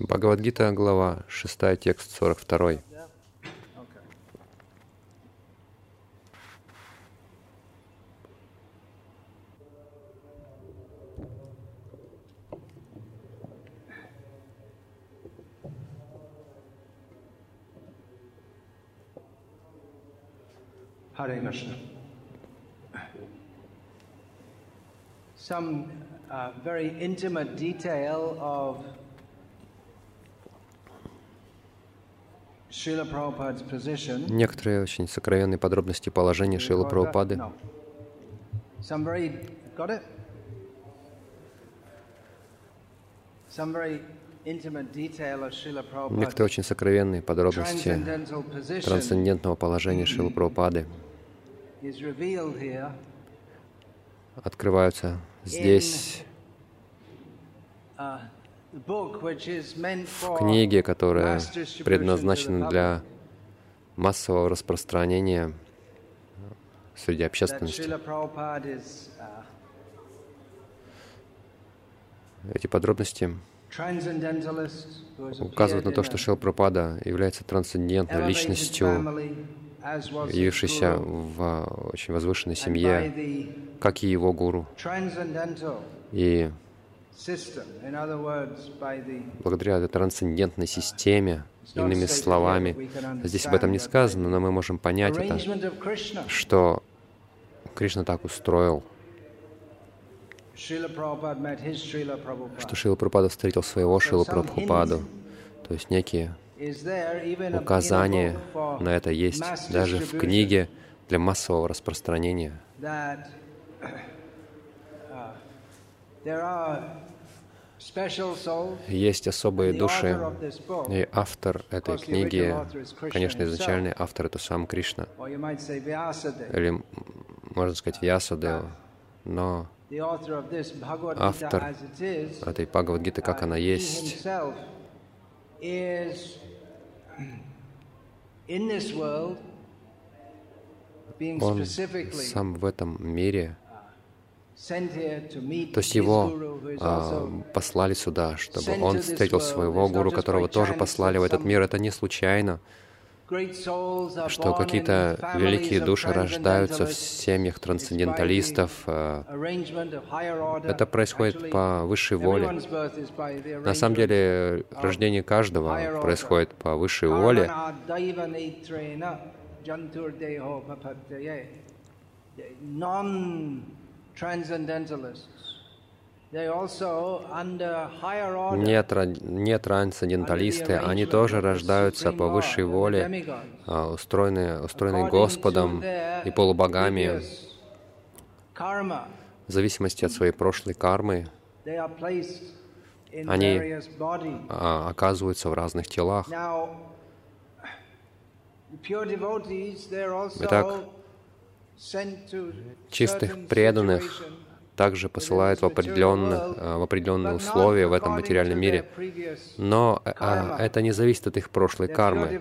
Бхагавадгита, глава 6, текст 42. Yeah? Okay. Hare Krishna. Some uh, very intimate detail of. Некоторые очень сокровенные подробности положения Шилы Прабхупады. Некоторые очень сокровенные подробности трансцендентного положения Шилы Прабхупады открываются здесь, meant в книге, которая предназначена для массового распространения среди общественности. Uh, Эти подробности указывают на то, что Шил Прабхупада является трансцендентной личностью, guru, в очень возвышенной семье, как и его гуру. И благодаря этой трансцендентной системе, иными словами, здесь об этом не сказано, но мы можем понять это, что Кришна так устроил, что. Шила Прабхупада встретил своего Шила Прабхупаду. То есть некие For на это есть даже в книге для массового распространения. uh. Есть особые души, и автор этой книги, конечно, изначальный автор — это сам Кришна, или, можно сказать, Вьясадева, но автор этой Бхагавадгиты, как uh, она есть, он сам в этом мире, то есть его а, послали сюда, чтобы он встретил своего гуру, которого тоже послали в этот мир. Это не случайно, что какие-то великие души рождаются в семьях трансценденталистов. а. Это происходит по высшей воле. На самом деле, рождение каждого происходит по высшей воле. Non-transcendentalists, order. Не, тра- не трансценденталисты, они тоже рождаются по высшей воле, а, устроенные, устроенные Господом и полубогами, в зависимости от своей прошлой кармы, Они- а, оказываются в разных телах. Итак, Чистых преданных также посылают в, определенных, а, в определенные условия в этом материальном мире. Но а, это не зависит от их прошлой кармы.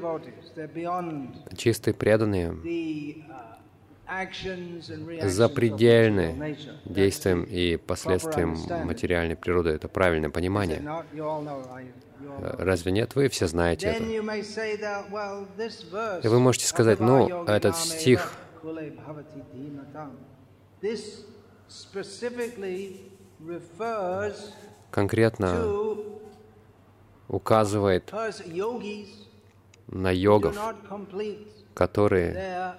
Чистые преданные запредельны действиям и последствиям материальной природы. Это правильное понимание. Э, Разве нет? Вы все знаете это. И вы можете сказать, ну, этот стих Конкретно указывает на йогов, которые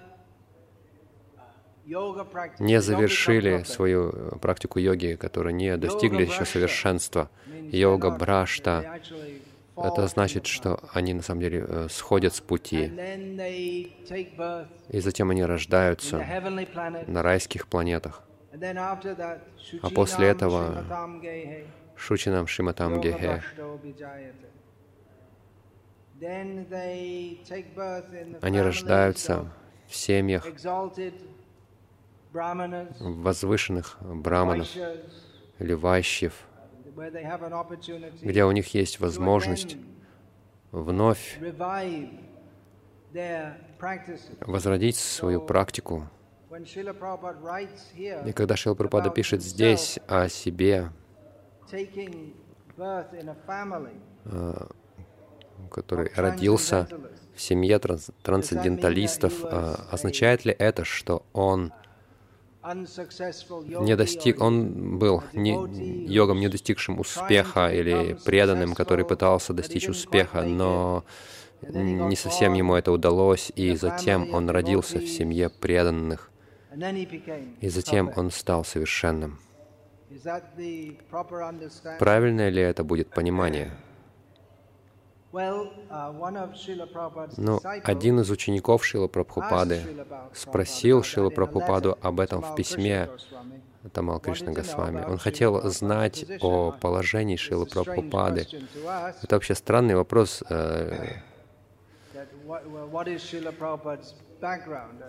не завершили свою э, практику йоги, которые не достигли еще совершенства. Йога Брашта — это значит, что они на самом деле э, сходят с пути, и затем они рождаются на райских планетах. А после этого Шучинам Шиматам Гехе. Они рождаются в семьях возвышенных браманов или вайщев, где у них есть возможность вновь возродить свою практику. И когда Шила Прабхупада пишет здесь о себе, family который родился в семье транс- трансценденталистов, а, означает ли это, что он не достиг, он был не, йогом, не достигшим успеха или преданным, который пытался достичь успеха, но не совсем ему это удалось, и затем он родился в семье преданных, и затем он стал совершенным. Правильное ли это будет понимание? Uh, Ну, один из учеников Шила Прабхупады спросил Шилу Прабхупаду об этом в письме Тамал Кришна Госвами. Он хотел знать о положении Шилы Прабхупады. Это вообще странный вопрос.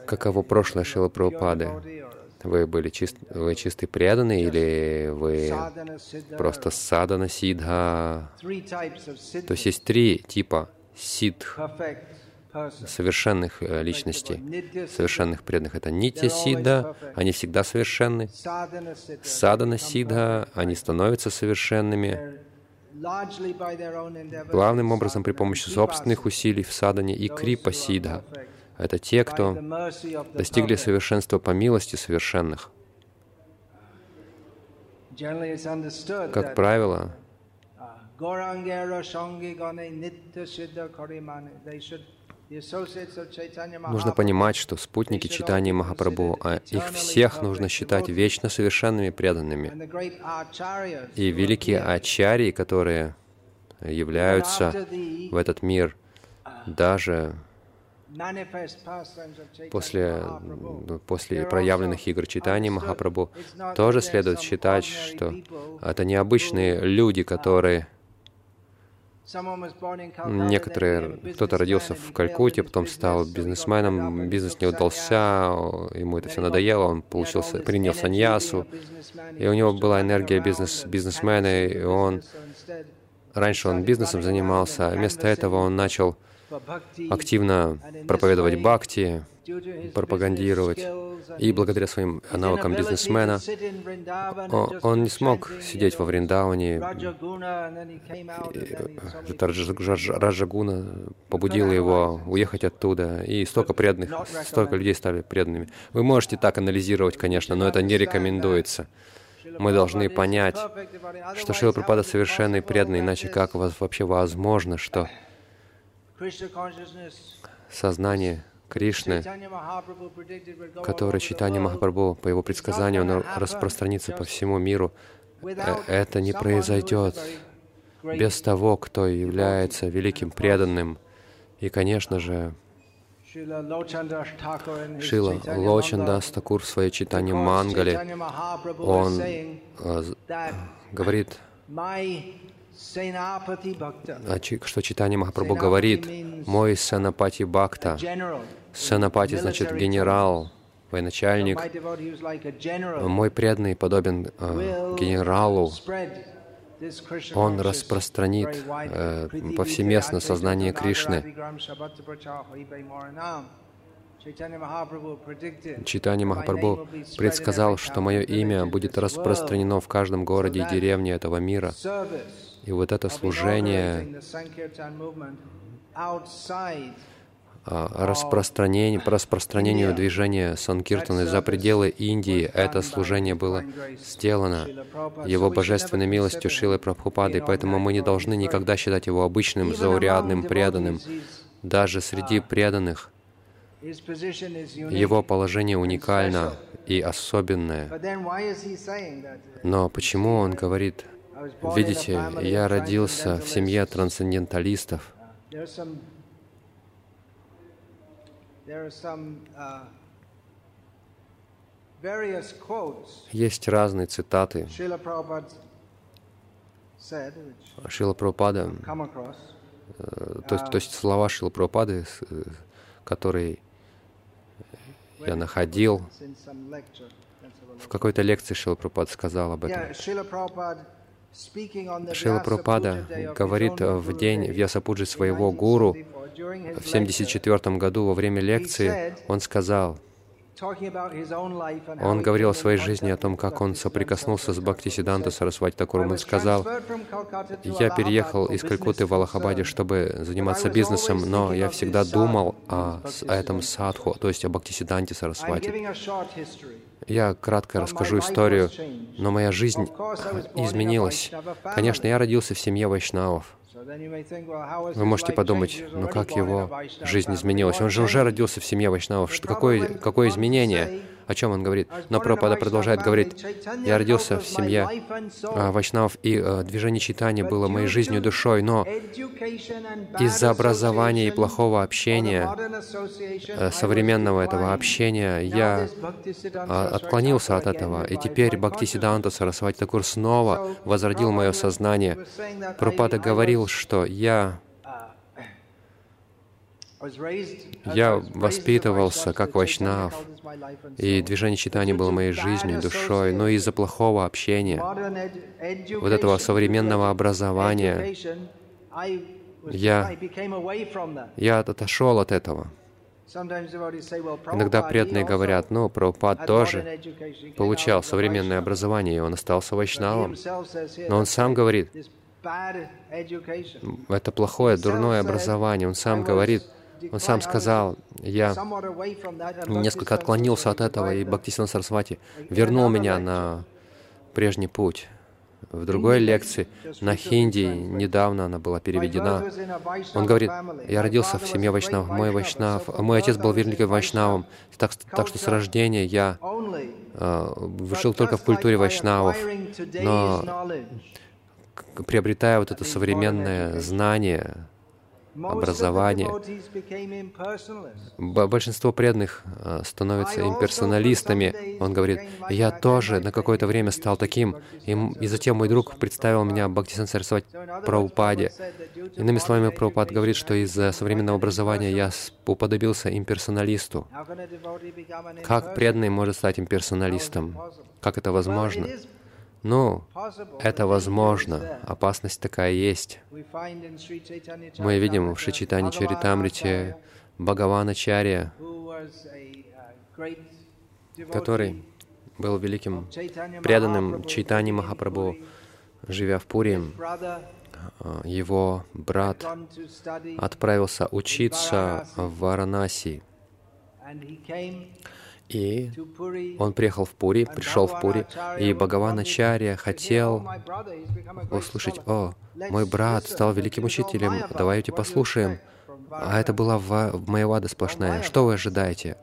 Каково прошлое Шилы Прабхупады? Вы были чист, вы чистый преданный или вы просто садана сидха? То есть есть три типа сидх, совершенных э, личностей, совершенных преданных. Это нитя сидха, они всегда совершенны. Садана сидха, они становятся совершенными главным образом при помощи собственных усилий в садане и крипа сидха. Это те, кто достигли совершенства по милости совершенных. Как правило, нужно понимать, что спутники читания Махапрабху, а их всех нужно считать вечно совершенными преданными. И великие ачарьи, которые являются в этот мир, даже после, после проявленных игр читания Махапрабху, тоже следует считать, что это необычные люди, которые Некоторые, кто-то родился в Калькутте, потом стал бизнесменом, бизнес не удался, ему это все надоело, он получился, принял саньясу, и у него была энергия бизнес, бизнесмена, и он, раньше он бизнесом занимался, а вместо этого он начал активно проповедовать бхакти, пропагандировать. И благодаря своим навыкам бизнесмена он не смог сидеть во Вриндауне. Это Раджагуна побудила его уехать оттуда. И столько преданных, столько людей стали преданными. Вы можете так анализировать, конечно, но это не рекомендуется. Мы должны понять, что Шила Прабхупада совершенный преданный, иначе как вообще возможно, что сознание Кришны, которое читание Махапрабху, по его предсказанию, оно распространится по всему миру. Э, Это не произойдет без того, кто является великим преданным. И, конечно же, Шила Лочандас Такур в своей читании Мангали, он э, говорит, что читание Махапрабху говорит, «Мой Санапати Бхакта». Санапати значит генерал, военачальник. Мой преданный подобен э, генералу. Он распространит э, повсеместно сознание Кришны. Читание Махапрабху предсказал, что мое имя будет распространено в каждом городе и деревне этого мира. И вот это служение распространению, по распространению движения Санкиртаны за пределы Индии, это служение было сделано Его божественной милостью Шилы Прабхупады, поэтому мы не должны никогда считать Его обычным, заурядным, преданным. Даже среди преданных. Его положение уникально и особенное. Но почему Он говорит, видите, я родился в семье трансценденталистов, есть разные цитаты. Шила Прабхупада, то есть, то есть слова Шила Прабхупады, которые я находил в какой-то лекции Шила Прабхупада сказал об этом. Шила Прабхупада говорит в день Вьясапуджи своего гуру, в 1974 году во время лекции он сказал, Он говорил о своей жизни, о том, как он соприкоснулся с Бхактисиданта Сарасвати Такуром. Он сказал, «Я переехал из Калькутты в Аллахабаде, чтобы заниматься бизнесом, но я всегда думал о, о этом садху, то есть о Бхактисиданте Сарасвати. Я кратко расскажу историю, но моя жизнь изменилась. Конечно, я родился в семье вайшнавов. Вы можете подумать, ну как его жизнь изменилась? Он же уже родился в семье вайшнавов. Что, какое, какое изменение? О чем он говорит? Но Пропада продолжает говорить, я родился в семье а, вайшнавов, и а, движение читания было моей жизнью, душой, но из-за образования и плохого общения, а, современного этого общения, я отклонился от этого, и теперь Бхактисиданта Сарасвати Такур снова возродил мое сознание. Пропада говорил, что я я воспитывался как вайшнав, и движение читания было моей жизнью, душой, но из-за плохого общения, вот этого современного образования, я, я отошел от этого. Иногда преданные говорят, ну, Прабхупад тоже получал современное образование, и он остался вайшнавом. Но он сам говорит, это плохое, дурное образование. Он сам говорит, он сам сказал, я несколько отклонился от этого, и Бхактисина Сарасвати вернул меня на прежний путь. В другой лекции на хинди, недавно она была переведена, он говорит, я родился в семье вайшнав, мой вайшнав, мой отец был великим вайшнавом, так, так что с рождения я э, жил только в культуре вайшнавов, но приобретая вот это современное знание, образование. Большинство преданных а, становятся имперсоналистами. Он говорит, я тоже на какое-то время стал таким, и, и затем мой друг представил меня Бхактисан Сарасвати Праупаде. Иными словами, Праупад говорит, что из-за современного образования я уподобился имперсоналисту. Как преданный может стать имперсоналистом? Как это возможно? Ну, это возможно. Опасность такая есть. Мы видим в Шичитане Чаритамрите Бхагавана Чария, который был великим преданным Чайтани Махапрабху, живя в Пури. Его брат отправился учиться в Варанаси. И он приехал в Пури, пришел в Пури, и Бхагаван Ачарья хотел услышать, «О, мой брат стал великим учителем, давайте послушаем». А это была Майявада сплошная. Что вы ожидаете?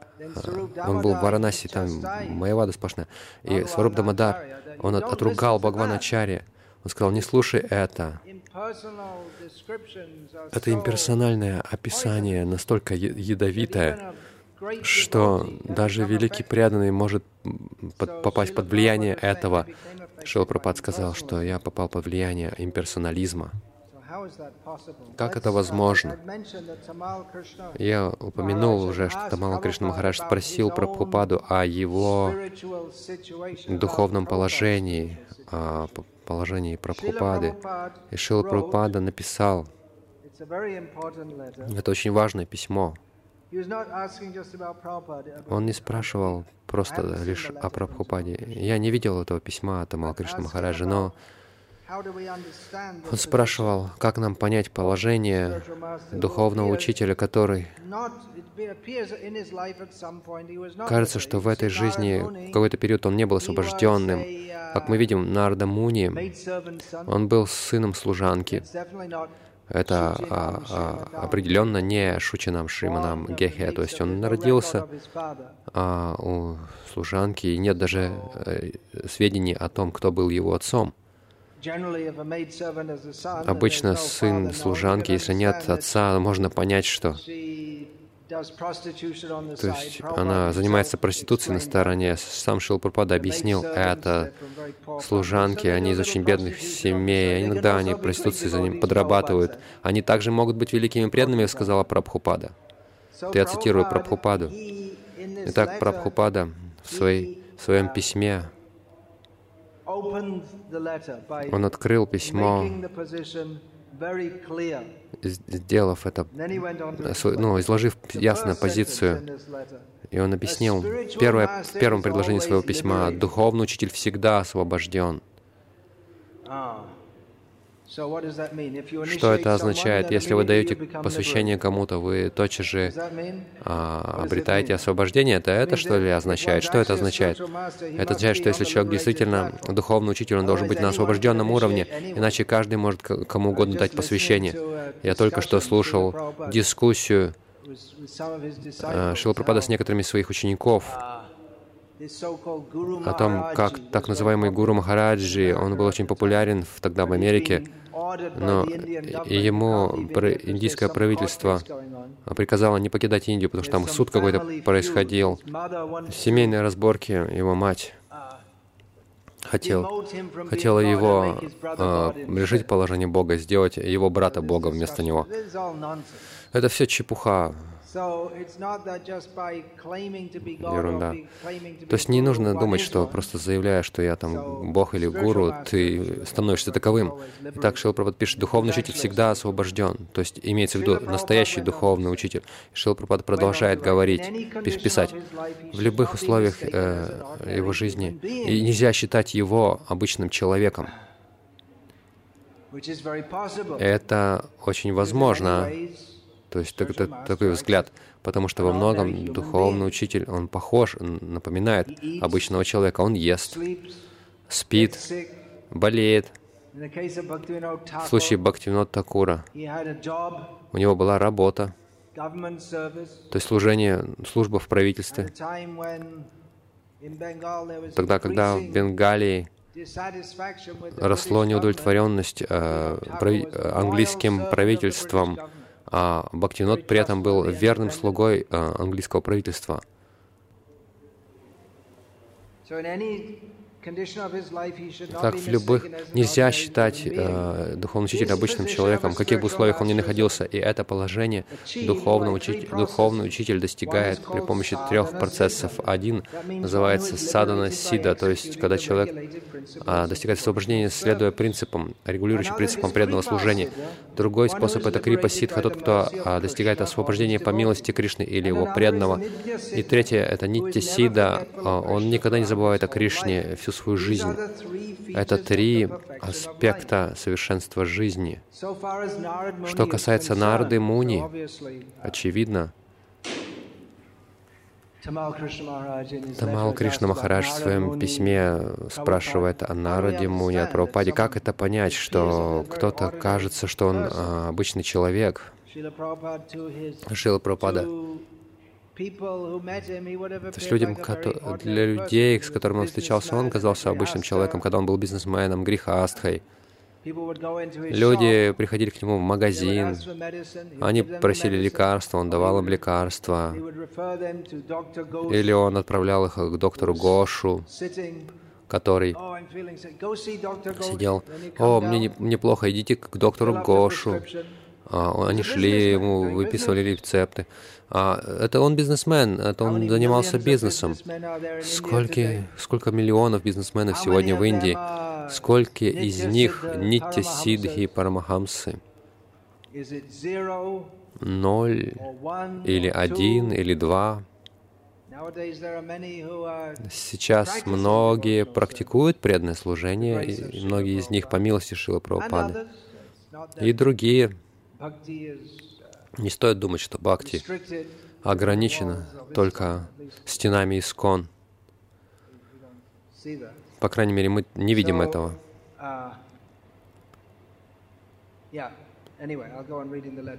Он был в Варанаси, там Майявада сплошная. И Сваруб Дамадар, он отругал Бхагавана Ачарья. Он сказал, не слушай это. Это имперсональное описание настолько ядовитое, что даже великий преданный может под, попасть под влияние этого. Шилапрапад сказал, что я попал под влияние имперсонализма. Как это возможно? Я упомянул уже, что Тамала Кришна Махарадж спросил про Прабхупаду о его духовном положении, о положении Прабхупады. И Шила Прабхупада написал, это очень важное письмо, он не спрашивал просто лишь о Прабхупаде. Я не видел этого письма от Амал Кришна Махараджа, но он спрашивал, как нам понять положение духовного учителя, который кажется, что в этой жизни в какой-то период он не был освобожденным. Как мы видим, Нарда Муни, он был сыном служанки. Это а, а, определенно не Шучинам Шриманам Гехе, то есть он родился а, у служанки, и нет даже э, сведений о том, кто был его отцом. Обычно сын служанки, если нет отца, можно понять, что то есть она занимается проституцией на стороне. Сам Шилпурпада объяснил это. Служанки, они из очень бедных семей. Иногда они проституцией за ним подрабатывают. Они также могут быть великими преданными, сказала Прабхупада. Я цитирую Прабхупаду. Итак, Прабхупада в, своей, в своем письме он открыл письмо сделав это, ну, изложив ясно позицию, и он объяснил первое, в первом предложении своего письма, «Духовный учитель всегда освобожден». Что это означает? Если вы даете посвящение кому-то, вы тотчас же а, обретаете освобождение. Это это что ли означает? Что это означает? Это означает, что если человек действительно духовный учитель, он должен быть на освобожденном уровне, иначе каждый может кому угодно дать посвящение. Я только что слушал дискуссию а, Шилапрапада с некоторыми своих учеников, о том, как так называемый Гуру Махараджи, он был очень популярен в, тогда в Америке, но ему индийское правительство приказало не покидать Индию, потому что там суд какой-то происходил, семейные разборки, его мать хотел, хотела его э, лишить положения Бога, сделать его брата Бога вместо него. Это все чепуха. Ерунда. То есть не нужно думать, что просто заявляя, что я там Бог или Гуру, ты становишься таковым. Так Шилпрапад пишет, духовный учитель всегда освобожден. То есть имеется в виду настоящий духовный учитель. Шилпрапад продолжает говорить, писать. В любых условиях э, его жизни. И нельзя считать его обычным человеком. Это очень возможно. То есть так, так, такой взгляд, потому что во многом духовный учитель, он похож, напоминает обычного человека. Он ест, спит, болеет. В случае Бхактивинод Такура у него была работа, то есть служение, служба в правительстве. Тогда, когда в Бенгалии росло неудовлетворенность э, прави, английским правительством, а Бхактинот при этом был верным слугой а, английского правительства. Так в любых нельзя считать э, духовного учителя обычным человеком, в каких бы условиях он ни находился. И это положение духовного учитель, духовный учитель достигает при помощи трех процессов. Один называется садана сида, то есть когда человек э, достигает освобождения, следуя принципам, регулирующим принципам преданного служения. Другой способ — это крипа ситха, тот, кто э, достигает освобождения по милости Кришны или его преданного. И третье — это нитти сида, э, он никогда не забывает о Кришне всю свою жизнь. Это три аспекта совершенства жизни. Что касается Нарды Муни, очевидно, Тамал Кришна Махарадж в своем письме спрашивает о Нараде Муни, о Прабхупаде, как это понять, что кто-то кажется, что он а, обычный человек. Шила Прабхупада то есть людям, для людей, с которыми он встречался, он казался обычным человеком, когда он был бизнесменом, грехастхой. Люди приходили к нему в магазин, они просили лекарства, он давал им лекарства. Или он отправлял их к доктору Гошу, который oh, сидел, «О, мне неплохо, идите к доктору Гошу». А, они шли, ему выписывали рецепты. А это он бизнесмен, это он занимался бизнесом. Сколько, сколько миллионов бизнесменов сегодня в Индии? Сколько из них Нитя Сидхи Парамахамсы? Ноль или один или два? Сейчас многие практикуют преданное служение, и многие из них по милости Шила Прабхупады. И другие не стоит думать, что бхакти ограничено только стенами искон. По крайней мере, мы не видим этого.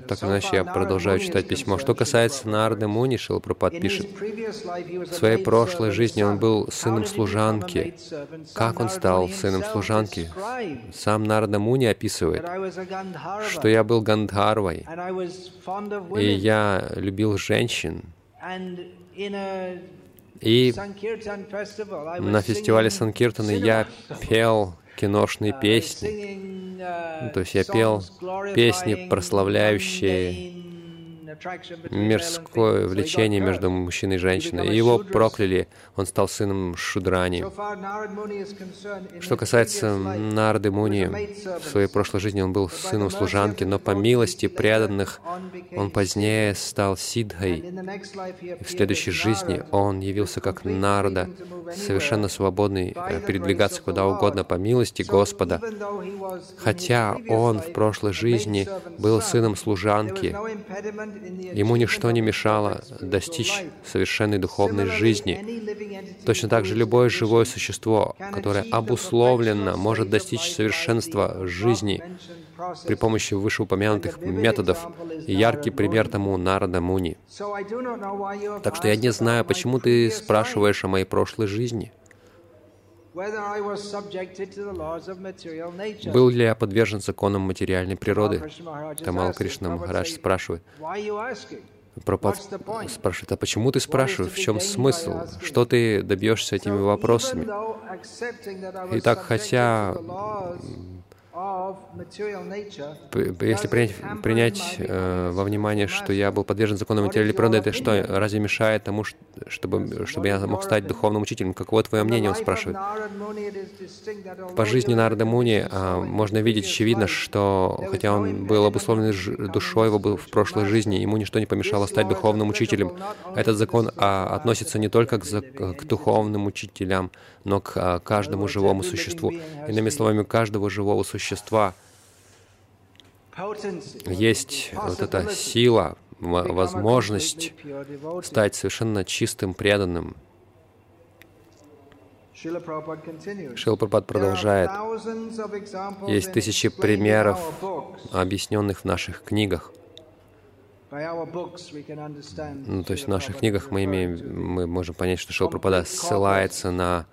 Так иначе я продолжаю читать письмо. Что касается Нарды Муни, Шилпрапад пишет, в своей прошлой жизни он был сыном служанки. Как он стал сыном служанки? Сам Нарда Муни описывает, что я был Гандхарвой, и я любил женщин. И на фестивале Санкиртаны я пел киношные песни. Ну, то есть я пел песни, прославляющие мирское влечение между мужчиной и женщиной. И его прокляли, он стал сыном Шудрани. Что касается Нарды Муни, в своей прошлой жизни он был сыном служанки, но по милости преданных он позднее стал Сидхой. И в следующей жизни он явился как Нарда, совершенно свободный передвигаться куда угодно по милости Господа. Хотя он в прошлой жизни был сыном служанки, ему ничто не мешало достичь совершенной духовной жизни. Точно так же любое живое существо, которое обусловленно может достичь совершенства жизни при помощи вышеупомянутых методов. Яркий пример тому Нарада Муни. Так что я не знаю, почему ты спрашиваешь о моей прошлой жизни. Был ли я подвержен законам материальной природы? Тамал Кришна Махарадж спрашивает. Пропад спрашивает, а почему ты спрашиваешь, в чем смысл, что ты добьешься этими вопросами? Итак, хотя если принять, принять э, во внимание, что я был подвержен закону материальной природы, это что, разве мешает тому, чтобы, чтобы я мог стать духовным учителем? Каково твое мнение, он спрашивает. По жизни Нарада Муни э, можно видеть очевидно, что хотя он был обусловлен душой его был в прошлой жизни, ему ничто не помешало стать духовным учителем. Этот закон а, относится не только к, к духовным учителям, но к а, каждому живому существу. Иными словами, каждого живого существа есть вот эта сила, возможность стать совершенно чистым, преданным. Шила продолжает. Есть тысячи примеров, объясненных в наших книгах. Ну, то есть в наших книгах мы имеем, мы можем понять, что Шила ссылается на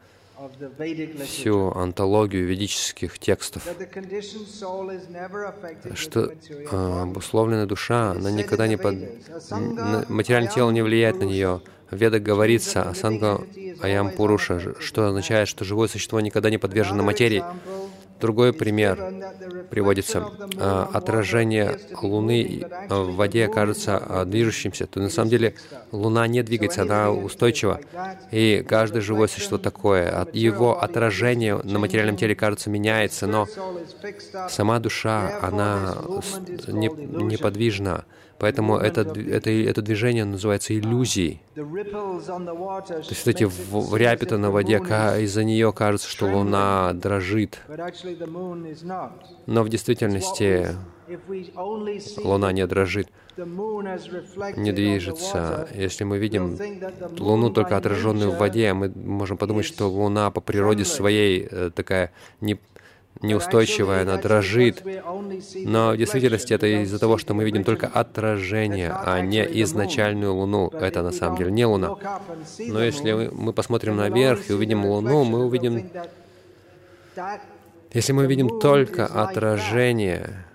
всю антологию ведических текстов, что а, обусловленная душа, она никогда не под... Материальное тело не влияет на нее. В Ведах говорится «Асанга Аям Пуруша», что означает, что живое существо никогда не подвержено материи. Другой пример приводится. А, отражение Луны в воде кажется а, движущимся. То на самом деле Луна не двигается, она устойчива. И каждое живое существо такое. Его отражение на материальном теле, кажется, меняется, но сама душа, она неподвижна. Поэтому это, это, это движение называется иллюзией. То есть эти рябиты на воде, из-за нее кажется, что Луна дрожит. Но в действительности Луна не дрожит, не движется. Если мы видим Луну только отраженную в воде, мы можем подумать, что Луна по природе своей э, такая не, неустойчивая, она дрожит. Но в действительности это из-за того, что мы видим только отражение, а не изначальную Луну. Это на самом деле не Луна. Но если мы посмотрим наверх и увидим Луну, мы увидим... Если мы видим только отражение,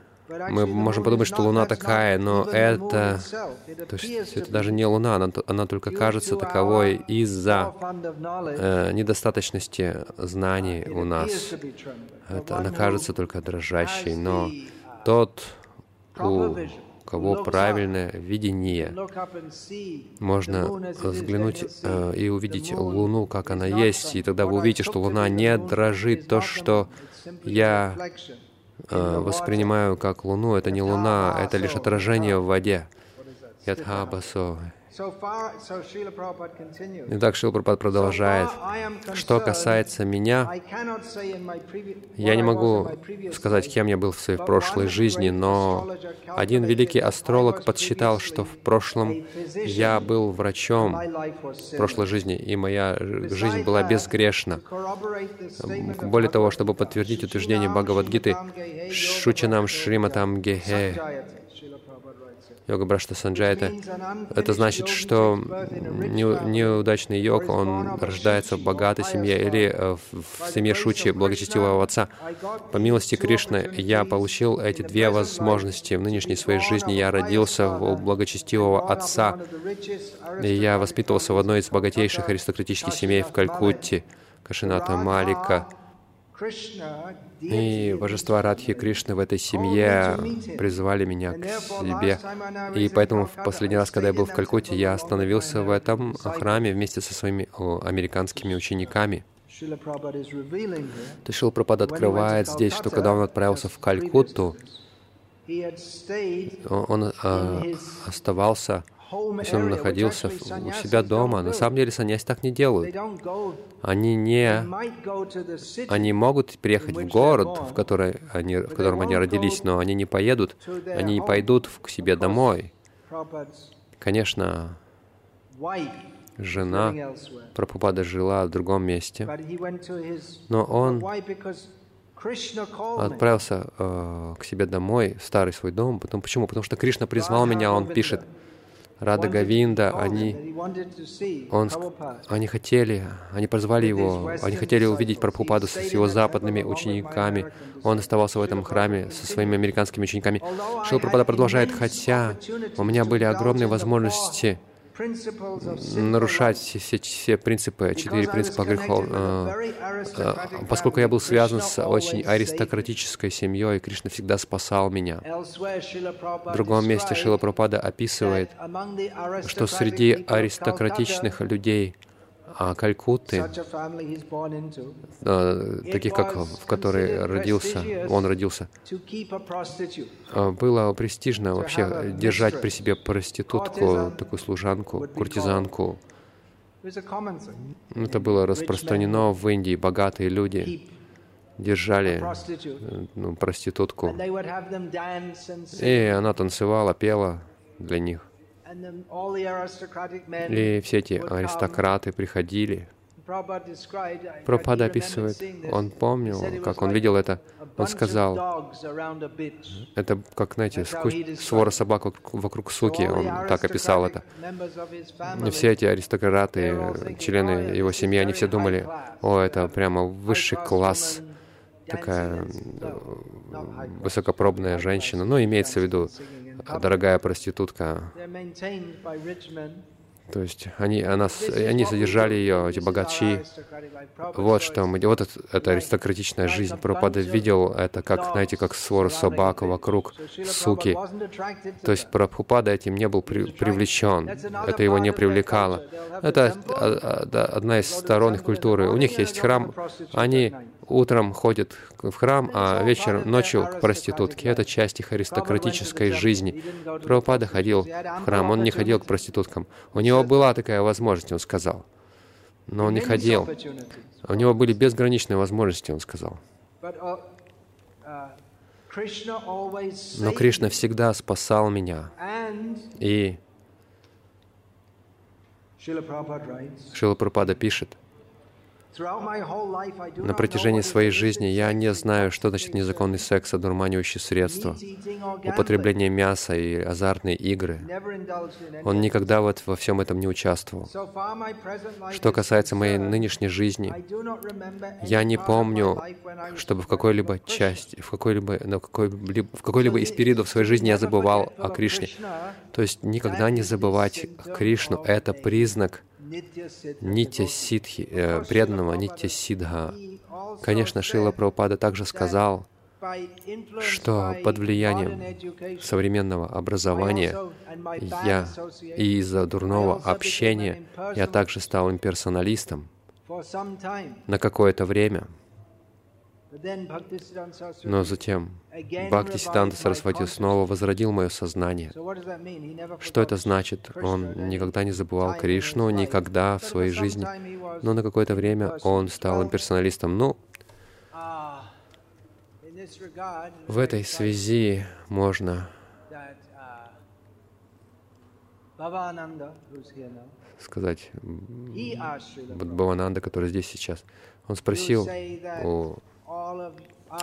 мы можем подумать, что Луна такая, но это, то есть это даже не Луна, она, она только кажется таковой из-за э, недостаточности знаний у нас. Это, она кажется только дрожащей, но тот, у кого правильное видение, можно взглянуть э, и увидеть Луну, как она есть, и тогда вы увидите, что Луна не дрожит. То, что я воспринимаю как Луну, это не Луна, это лишь отражение в воде. Ядхабасо. Итак, Шила Прабхупад продолжает. Что касается меня, я не могу сказать, кем я был в своей прошлой жизни, но один великий астролог подсчитал, что в прошлом я был врачом. в прошлой жизни, и моя жизнь была безгрешна. Более того, чтобы подтвердить утверждение Бхагавадгиты, Шучанам Шриматам Гехе, йога Брашта Санджайта, это значит, что неудачный йог, он рождается в богатой семье или э, в семье Шучи, благочестивого отца. По милости Кришны я получил эти две возможности. В нынешней своей жизни я родился у благочестивого отца, и я воспитывался в одной из богатейших аристократических семей в Калькутте, Кашината Малика. И божества Радхи Кришны в этой семье призвали меня к себе. И поэтому в последний раз, когда я был в Калькутте, я остановился в этом храме вместе со своими американскими учениками. То есть Шилпрапад открывает здесь, что когда он отправился в Калькутту, он а, оставался есть он находился у себя дома. На самом деле саньяси так не делают. Они не... Они могут приехать в город, в, который они, в котором они родились, но они не поедут, они не пойдут к себе домой. Конечно, жена Прабхупада жила в другом месте, но он отправился э, к себе домой, в старый свой дом. Потом, почему? Потому что Кришна призвал меня, он пишет, Рада Гавинда, они, он, они хотели, они позвали его, они хотели увидеть Прабхупаду с его западными учениками. Он оставался в этом храме со своими американскими учениками. Шил Прабхупада продолжает, хотя у меня были огромные возможности нарушать все, все принципы, четыре принципа грехов. Э, э, поскольку я был связан с очень аристократической семьей, Кришна всегда спасал меня. В другом месте Шила Пропада описывает, что среди аристократичных людей Калькутты, а, таких как в которой родился, он родился, а, было престижно вообще держать при себе проститутку, такую служанку, куртизанку. Это было распространено в Индии. Богатые люди держали э, ну, проститутку. И она танцевала, пела для них. И все эти аристократы приходили. Пропада описывает, он помнил, как он видел это. Он сказал, это как, знаете, свора собак вокруг суки, он так описал это. И все эти аристократы, члены его семьи, они все думали, о, это прямо высший класс, такая высокопробная женщина. Ну, имеется в виду дорогая проститутка. То есть они, она, они содержали ее, эти богачи. Вот что мы, вот это, аристократичная жизнь. Пропада видел это как, знаете, как свор собак вокруг суки. То есть Прабхупада этим не был при, привлечен. Это его не привлекало. Это а, а, одна из сторон их культуры. У них есть храм, они утром ходят в храм, а вечером, ночью к проститутке. Это часть их аристократической жизни. Прабхупада ходил в храм, он не ходил к проституткам. У него была такая возможность, он сказал. Но он не ходил. У него были безграничные возможности, он сказал. Но Кришна всегда спасал меня. И Шила Прабхупада пишет, на протяжении своей жизни я не знаю, что значит незаконный секс, одурманивающие средства, употребление мяса и азартные игры. Он никогда вот во всем этом не участвовал. Что касается моей нынешней жизни, я не помню, чтобы в какой-либо части, в какой-либо, на какой-либо, в какой-либо из периодов своей жизни я забывал о Кришне. То есть никогда не забывать Кришну — это признак Нитя Сидхи, э, преданного Нитя Сидха. Конечно, Шила Прабхупада также сказал, что под влиянием современного образования я и из-за дурного общения я также стал имперсоналистом на какое-то время. Но затем Бхакти Сиданта Сарасвати снова возродил мое сознание. Что это значит? Он никогда не забывал Кришну, никогда в своей жизни. Но на какое-то время он стал имперсоналистом. Ну, в этой связи можно сказать Бхавананда, который здесь сейчас. Он спросил у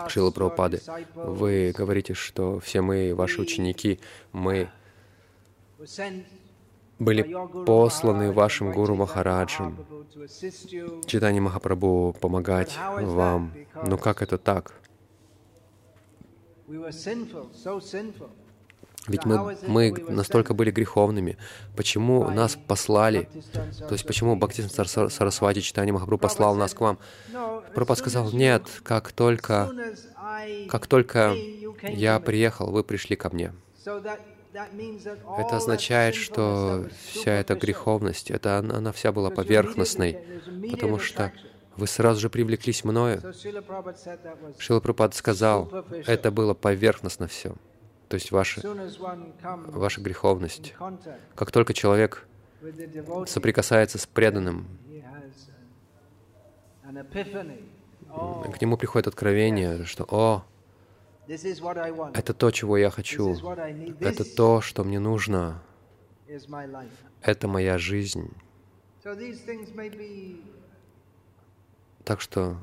Шила Прабхупады, вы говорите, что все мы, ваши ученики, мы были посланы вашим Гуру Махараджем, Читани Махапрабху, помогать вам. Но как это так? Ведь мы, мы настолько были греховными. Почему нас послали? То есть почему Бхактисин Сарасвати Читани Махапру послал нас к вам? Прабхупад сказал, нет, как только, как только я приехал, вы пришли ко мне. Это означает, что вся эта греховность, это она, она вся была поверхностной, потому что вы сразу же привлеклись мною. Шила Прабхупад сказал, это было поверхностно все. То есть ваша, ваша греховность. Как только человек соприкасается с преданным, к нему приходит откровение, что «О, это то, чего я хочу, это то, что мне нужно, это моя жизнь». Так что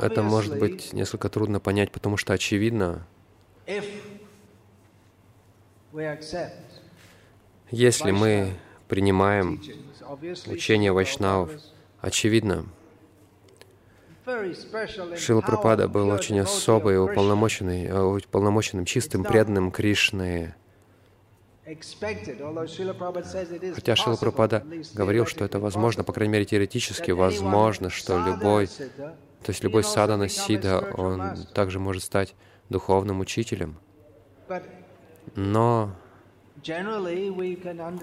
это может быть несколько трудно понять, потому что очевидно, если мы принимаем учение вайшнавов, очевидно, Шила Прабхупада был очень особый, уполномоченный, э, уполномоченным, чистым, преданным Кришны. Хотя Шила Прабхупада говорил, что это возможно, по крайней мере, теоретически возможно, что любой, то есть любой садана сида, он также может стать духовным учителем. Но,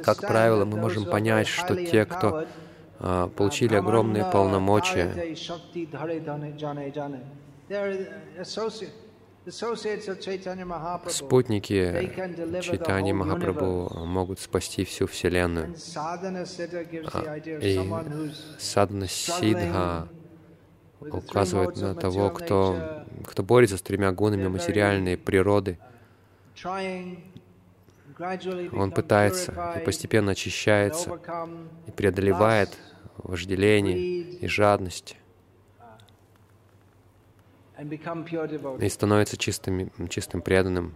как правило, мы можем понять, что те, кто а, получили огромные полномочия, спутники Чайтани Махапрабху могут спасти всю Вселенную. А, и садхана сидха указывает на того, кто, кто борется с тремя гунами материальной природы. Он пытается и постепенно очищается и преодолевает вожделение и жадность и становится чистым, чистым преданным.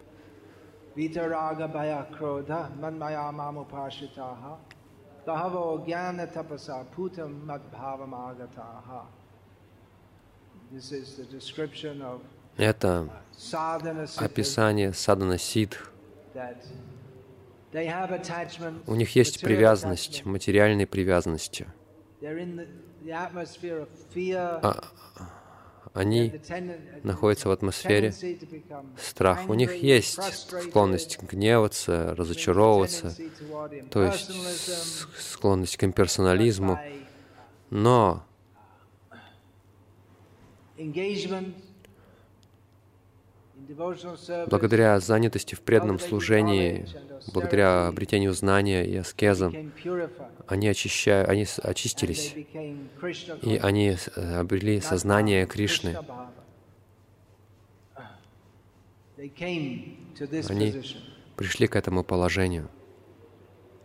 Это описание садана сидх. У них есть привязанность, материальной привязанности. А, они находятся в атмосфере страха. У них есть склонность гневаться, разочаровываться, то есть склонность к имперсонализму, но благодаря занятости в преданном служении, благодаря обретению знания и аскезам, они, очищают, они очистились, и они э, обрели сознание Кришны. Они пришли к этому положению.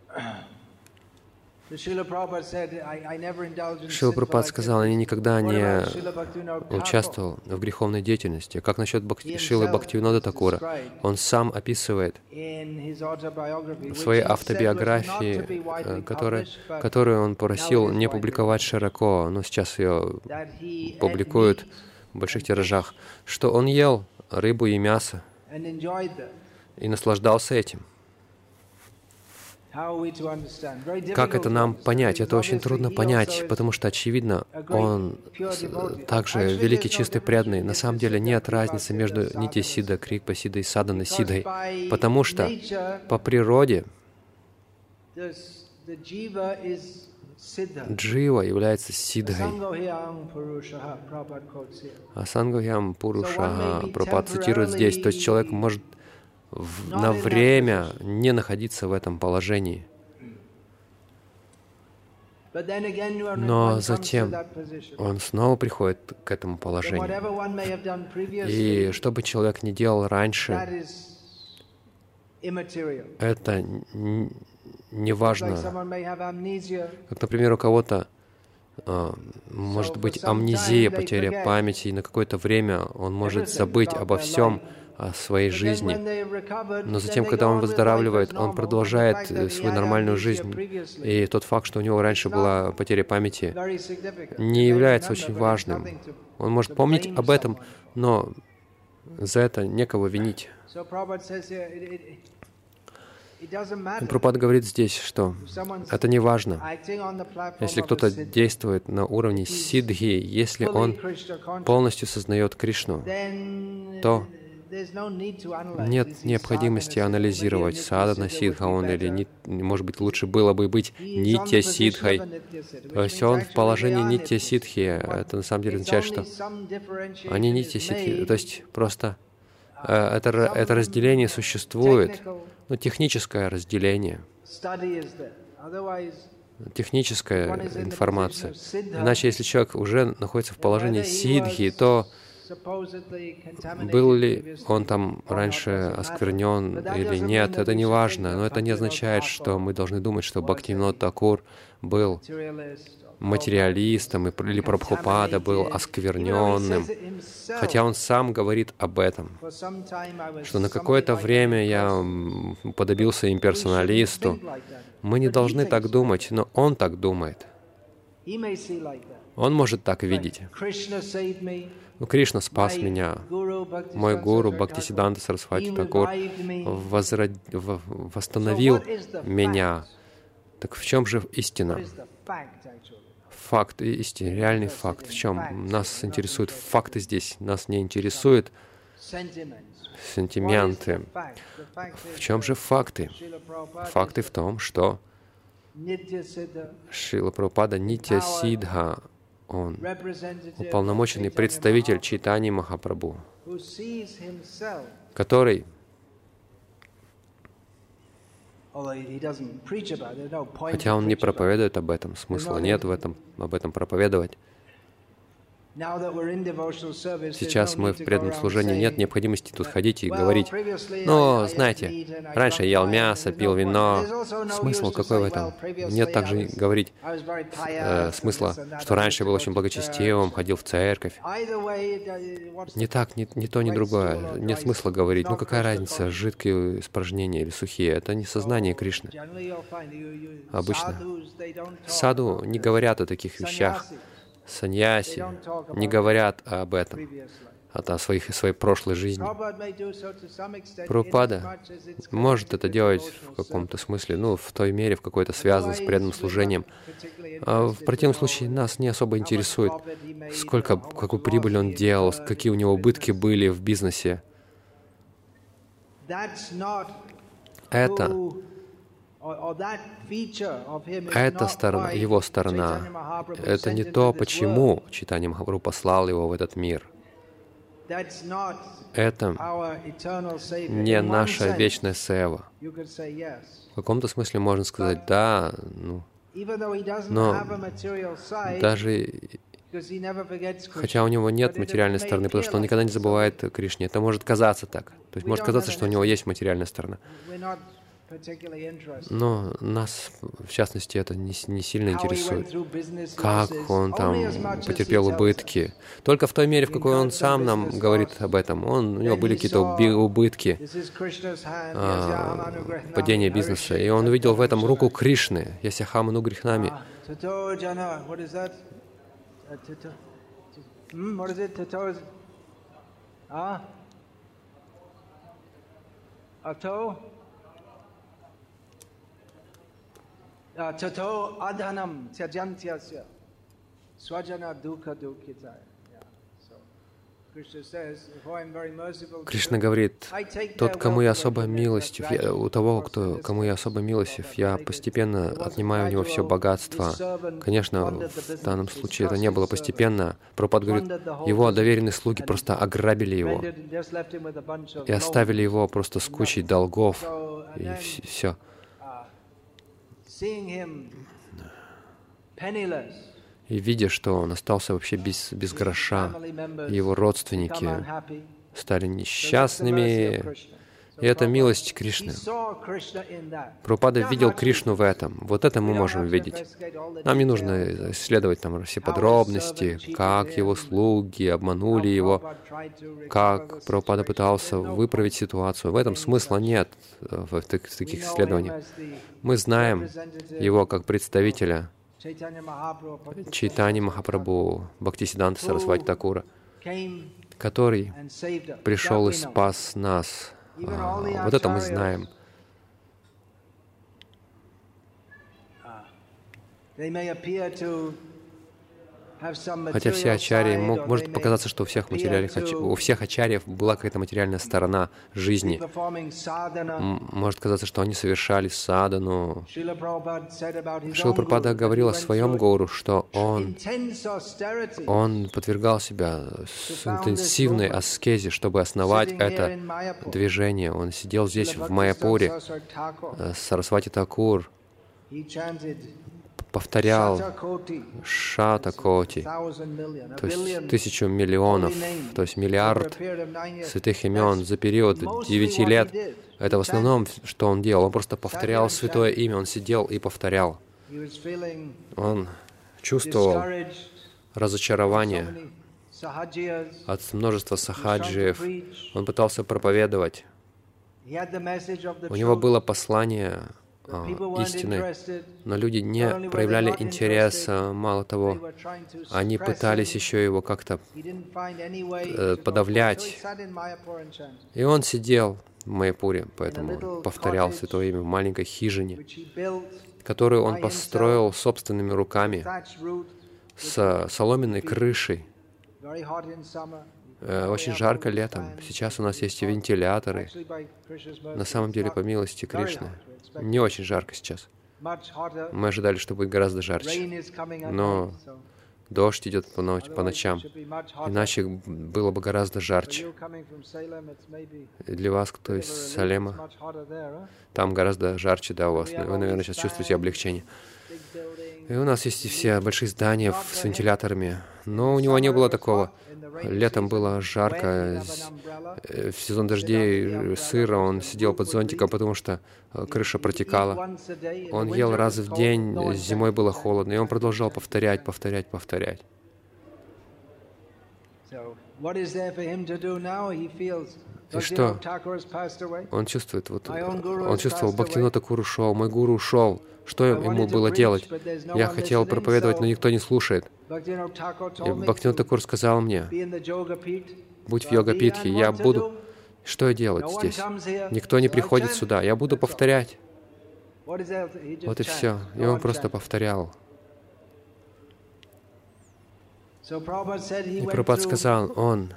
Шила Прабхупад сказал, я никогда не участвовал в греховной деятельности. Как насчет Бхакти, Шилы Бхактивинода Такура? Он сам описывает в своей автобиографии, э, которая, которую он просил не публиковать широко, но сейчас ее публикуют в больших тиражах, что он ел? Рыбу и мясо. И наслаждался этим. Как это нам понять? Это очень трудно понять, потому что, очевидно, он также великий чистый преданный. На самом деле нет разницы между Нити Сида, Крикпа Сидой Садана Сидой, потому что по природе Джива является сидхой. Асангахям Пуруша Прабхупад цитирует здесь, то есть человек может на время не находиться в этом положении. Но затем он снова приходит к этому положению. И что бы человек ни делал раньше, это не важно. Как, например, у кого-то а, может быть амнезия, потеря памяти, и на какое-то время он может забыть обо всем, своей жизни. Но затем, когда он выздоравливает, он продолжает свою нормальную жизнь. И тот факт, что у него раньше была потеря памяти, не является очень важным. Он может помнить об этом, но за это некого винить. Прабхупада говорит здесь, что это не важно. Если кто-то действует на уровне сиддхи, если он полностью сознает Кришну, то нет необходимости анализировать, садхана be он или ни- может быть лучше было бы быть nitya siddha, То есть он в положении сидхи. siddha. Это на самом деле означает, что они сидхи. made, То есть просто э, это, р- это разделение существует, technical ну, техническое разделение, техническая информация. Иначе, если человек уже находится в положении сидхи, то был ли он там раньше осквернен или нет, это не важно, но это не означает, что мы должны думать, что Бхактивинод Такур был материалистом или Прабхупада был оскверненным, хотя он сам говорит об этом, что на какое-то время я подобился имперсоналисту. Мы не должны так думать, но он так думает. Он может так видеть. Me. Ну, Кришна спас меня. Мой гуру Бхактисиданта Сарасвати Такур возрод- восстановил меня. Так в чем же истина? Факт истина, реальный факт. В чем? Нас интересуют факты здесь. Нас не интересуют сентименты. В чем же факты? Факты в том, что Шила Прабхупада Нитя Сидха, он уполномоченный представитель Чайтани Махапрабху, который, хотя он не проповедует об этом, смысла нет в этом, об этом проповедовать. Сейчас мы в преданном служении, нет необходимости тут ходить и "Well, говорить, ate знаете, раньше я ел wine." мясо, пил вино. Смысл какой в этом? "Well, previously Нет также говорить э, смысла, что раньше я был очень to благочестивым, church." ходил в церковь. What's Не так, ни, ни то, ни другое. Нет смысла говорить, ну какая разница, жидкие испражнения или сухие. Это не сознание Кришны. You- you- Обычно. Саду не говорят о таких вещах. Саньяси не говорят об этом, life. о своих, своей прошлой жизни. Прабхупада может это делать в каком-то смысле, ну, в той мере, в какой-то связано с преданным служением. А в противном случае нас не особо интересует, сколько, какую прибыль он делал, какие у него убытки были в бизнесе. Это, эта сторона, его сторона, это не то, почему world. Читание Махапрабху послал его в этот мир. Это не наша вечная сева. В каком-то смысле можно сказать, да, ну, Но даже хотя у него нет материальной стороны, потому что он никогда не забывает Кришне. Это может казаться так. То есть может казаться, что у него есть материальная сторона. Но нас, в частности, это не, не сильно интересует. Как он там потерпел убытки. Только в той мере, в какой он сам нам говорит об этом. Он, у него были какие-то убытки, а, падение бизнеса. И он увидел в этом руку. Кришны, Ясяхаману грехнами. Ah, what if I am very merciful to Кришна говорит, тот, кому я особо милостив, я, у того, кто, кому я особо милостив, я постепенно отнимаю у него все богатство. Конечно, в данном случае это не было постепенно. Пропад говорит, его доверенные слуги просто ограбили его и оставили его просто с кучей долгов. И все. И видя, что он остался вообще без, без гроша, его родственники стали несчастными. И это милость Кришны. Not видел Кришну в этом. Вот это мы можем видеть. Нам не нужно исследовать там все подробности, как его слуги обманули его, как situation. пытался выправить ситуацию. В этом смысла нет э, в таких исследованиях. Мы знаем его как представителя Чайтани Махапрабху Бхактисиданта Сарасвати Такура, который пришел и спас нас. А, вот это мы знаем. They may appear to Хотя все ачарьи, мог, может показаться, что у всех, материальных, у всех ачарьев была какая-то материальная сторона жизни. Может казаться, что они совершали садану. Шила Прабхупада говорил о своем гуру, что он, он подвергал себя интенсивной аскезе, чтобы основать это движение. Он сидел здесь, в Майяпуре, э, Сарасвати Такур, повторял Шата Коти, то есть тысячу миллионов, то есть миллиард святых имен за период девяти лет. Это в основном, что он делал. Он просто повторял святое имя, он сидел и повторял. Он чувствовал разочарование от множества сахаджиев. Он пытался проповедовать. У него было послание истины, но люди не проявляли интереса, мало того, они пытались еще его как-то э, подавлять. И он сидел в Майяпуре, поэтому повторял Святое Имя в маленькой хижине, которую он построил собственными руками, с соломенной крышей, Э, очень жарко летом. Сейчас у нас есть вентиляторы. На самом деле, по милости Кришны, не очень жарко сейчас. Мы ожидали, что будет гораздо жарче. Но дождь идет по, ночь, по ночам. Иначе было бы гораздо жарче. Для вас, кто из Салема, там гораздо жарче, да, у вас. Вы, наверное, сейчас чувствуете облегчение. И у нас есть все большие здания с вентиляторами. Но у него не было такого. Летом было жарко, э, в сезон дождей сыро, он сидел под зонтиком, потому что э, крыша протекала. Он ел раз в день, зимой было холодно, и он продолжал повторять, повторять, повторять. И что? Он чувствует, вот, он чувствовал, Бхактивинода Такур ушел, мой гуру ушел. Что ему было делать? Я хотел проповедовать, но никто не слушает. И Бхактивинода Такур сказал мне, будь в йога-питхе, я буду... Что я делать здесь? Никто не приходит сюда, я буду повторять. Вот и все. И он просто повторял. И Прабхупад сказал, он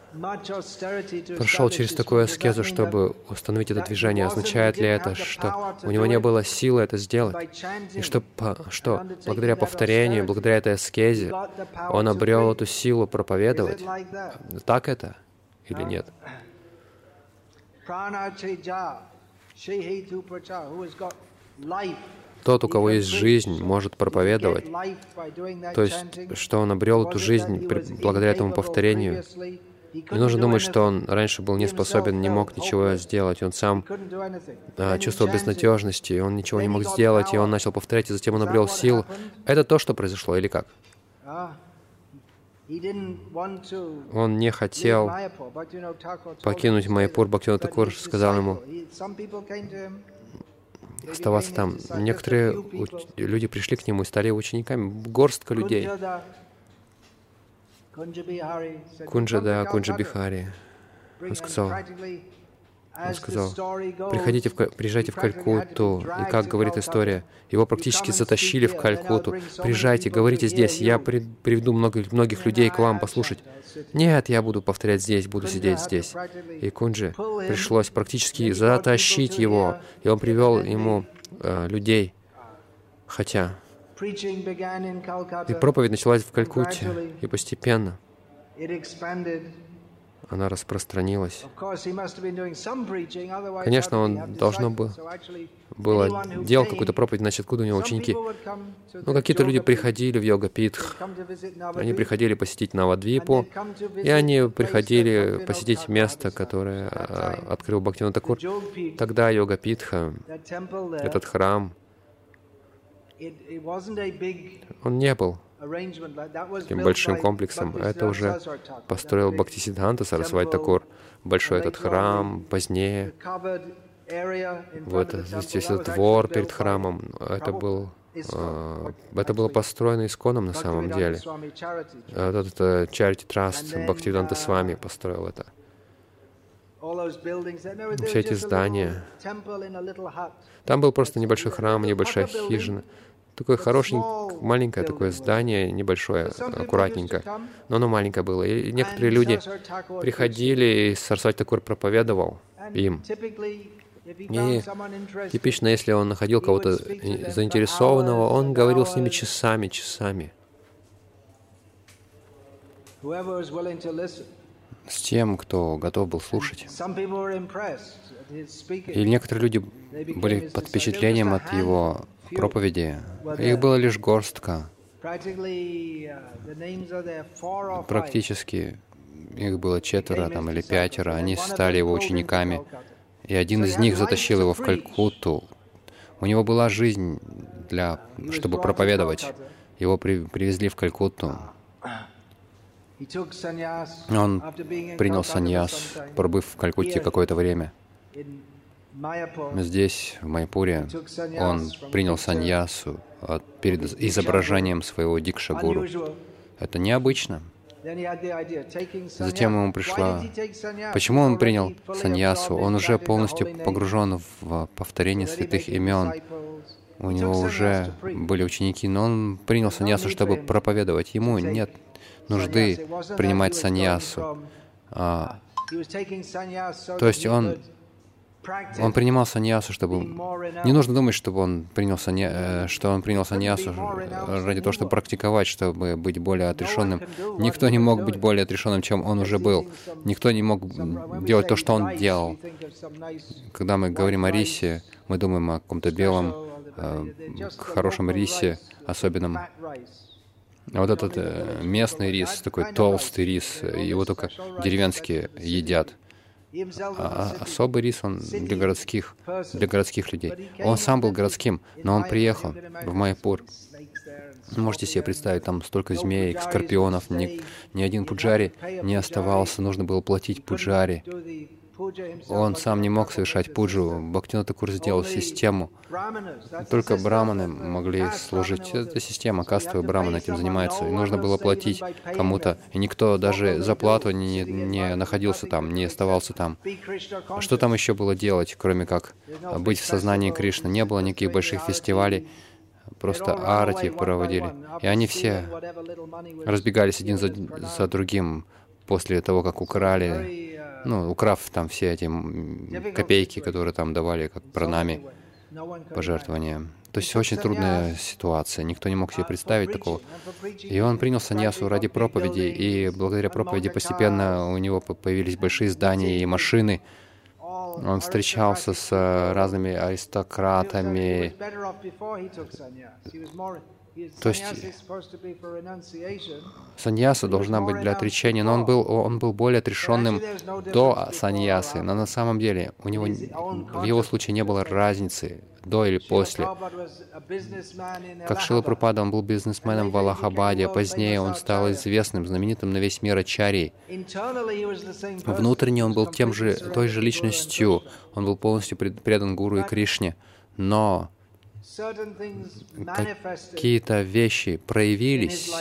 прошел через такую аскезу, чтобы установить это движение. Означает ли это, что у него не было силы это сделать? И что, что благодаря повторению, благодаря этой аскезе, он обрел эту силу проповедовать? Так это или нет? Тот, у кого есть жизнь, может проповедовать. То есть, что он обрел эту жизнь благодаря этому повторению. Не нужно думать, что он раньше был не способен, не мог ничего сделать. Он сам а, чувствовал безнадежность, и он ничего не мог сделать, и он начал повторять, и затем он обрел силу. Это то, что произошло, или как? Он не хотел покинуть Майпур. Бхактивинод Такур сказал ему, оставаться там. Некоторые люди пришли к нему и стали учениками. Горстка людей. Кунджада, Кунджа Бихари. Он сказал, он сказал, приходите в, приезжайте в Калькутту. И как говорит история, его практически затащили в Калькутту. Приезжайте, говорите здесь, я при, приведу много, многих людей к вам послушать. Нет, я буду повторять здесь, буду сидеть здесь. И Кунджи пришлось практически затащить его, и он привел ему э, людей. Хотя и проповедь началась в Калькутте, и постепенно она распространилась. Конечно, он должно бы было делал какую-то проповедь, значит, откуда у него ученики? Ну, какие-то люди приходили в йога-питх, они приходили посетить Навадвипу, и они приходили посетить место, которое а, открыл Бхактиван Такур. Тогда йога-питха, этот храм, он не был таким большим комплексом. Это уже построил Бхактисиддханта Сарасвати Такур. Большой этот храм, позднее. Вот здесь этот двор перед храмом. Это был а, это было построено исконом на самом деле. Этот это Charity Trust Бхактивиданта с вами построил это. все эти здания. Там был просто небольшой храм, небольшая хижина. Такое хорошенькое, маленькое такое здание, небольшое, аккуратненькое. Но оно маленькое было. И некоторые люди приходили, и Сарсвати Такур проповедовал им. И типично, если он находил кого-то заинтересованного, он говорил с ними часами, часами. С тем, кто готов был слушать. И некоторые люди были под впечатлением от его проповеди. Их было лишь горстка. Практически их было четверо там, или пятеро. Они стали его учениками. И один из них затащил его в Калькутту. У него была жизнь, для, чтобы проповедовать. Его при, привезли в Калькутту. Он принял саньяс, пробыв в Калькутте какое-то время. Здесь, в Майпуре, он принял саньясу перед изображением своего дикшагуру. Это необычно. Затем ему пришла... Почему он принял саньясу? Он уже полностью погружен в повторение святых имен. У него уже были ученики, но он принял саньясу, чтобы проповедовать. Ему нет нужды принимать саньясу. А, то есть он он принимал саньясу, чтобы... Не нужно думать, чтобы он принял санья... Э, что он принял саньясу ради того, чтобы практиковать, чтобы быть более отрешенным. Никто не мог быть более отрешенным, чем он уже был. Никто не мог делать то, что он делал. Когда мы говорим о рисе, мы думаем о каком-то белом, э, хорошем рисе, особенном. А вот этот э, местный рис, такой толстый рис, его только деревенские едят. А, а особый рис он для городских, для городских людей. Он сам был городским, но он приехал в Майпур. Можете себе представить, там столько змей, скорпионов, ни, ни один пуджари не оставался, нужно было платить пуджари. Он сам не мог совершать пуджу. Бхактина Такур сделал систему. Только браманы могли служить. Это система, кастовые браманы этим занимаются. И нужно было платить кому-то. И никто даже за плату не, не находился там, не оставался там. Что там еще было делать, кроме как быть в сознании Кришны? Не было никаких больших фестивалей просто арати проводили. И они все разбегались один за, за другим после того, как украли ну, украв там все эти копейки, которые там давали как пранами, пожертвования. То есть очень трудная ситуация, никто не мог себе представить такого. И он принял саньясу ради проповеди, и благодаря проповеди постепенно у него появились большие здания и машины. Он встречался с разными аристократами. То есть саньяса должна быть для отречения, но он был, он был более отрешенным до саньясы. Но на самом деле у него, в его случае не было разницы, до или после. Как Шила Прупада, он был бизнесменом в Аллахабаде, позднее он стал известным, знаменитым на весь мир Ачарьей. Внутренне он был тем же, той же личностью, он был полностью предан Гуру и Кришне, но какие-то вещи проявились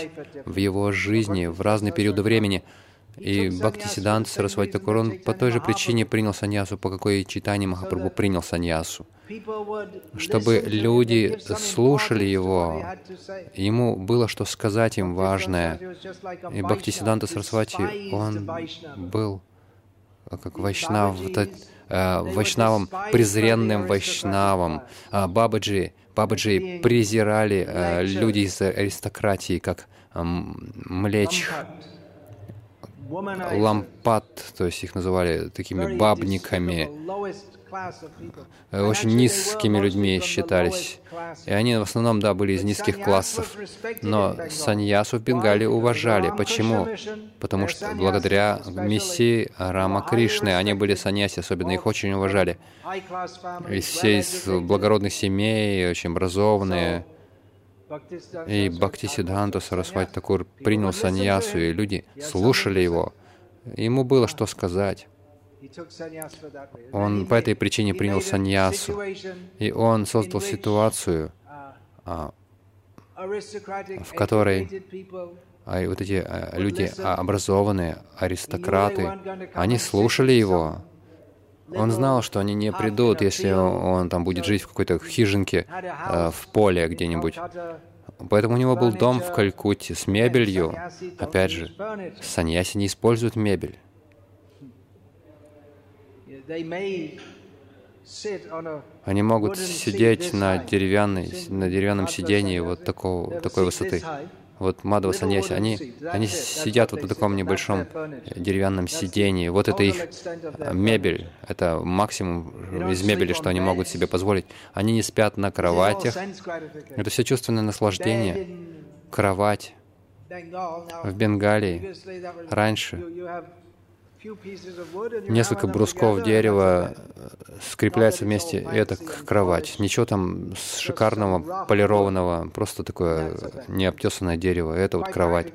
в его жизни в разные периоды времени. И Бхакти Сидант Сарасвати Такур, он по той же причине принял саньясу, по какой читании Махапрабху принял саньясу. Чтобы люди слушали его, ему было что сказать им важное. И Бхакти Сиданта Сарасвати, он был как Вайшнав, э, Вайшнавом, презренным Вайшнавом. А Бабаджи, Бабаджи презирали э, люди из аристократии, как э, млечь. Лампад, то есть их называли такими бабниками, очень низкими людьми считались. И они в основном, да, были из низких классов. Но саньясу в Бенгале уважали. Почему? Потому что благодаря миссии Рама Кришны они были саньяси, особенно их очень уважали. Из все из благородных семей, очень образованные. И Бхакти Сиддханта Сарасвати Такур принял саньясу, и люди слушали его. Ему было что сказать. Он по этой причине принял саньясу, и он создал ситуацию, а, в которой а вот эти а, люди образованные, аристократы, они слушали его, Он знал, что они не придут, если он там будет жить в какой-то хижинке э, в поле где-нибудь. Поэтому у него был дом в Калькутте с мебелью. Опять же, саньяси не используют мебель. Они могут сидеть на, деревянной, на деревянном сидении вот такого, такой высоты. Вот Мадва Саньяси, они, они сидят вот на таком небольшом деревянном сидении. Вот это их мебель. Это максимум из мебели, что они могут себе позволить. Они не спят на кроватях. Это все чувственное наслаждение. Кровать. В Бенгалии раньше Несколько брусков дерева э, скрепляются вместе, и это кровать. Ничего там шикарного, полированного, просто такое необтесанное дерево. Это вот кровать.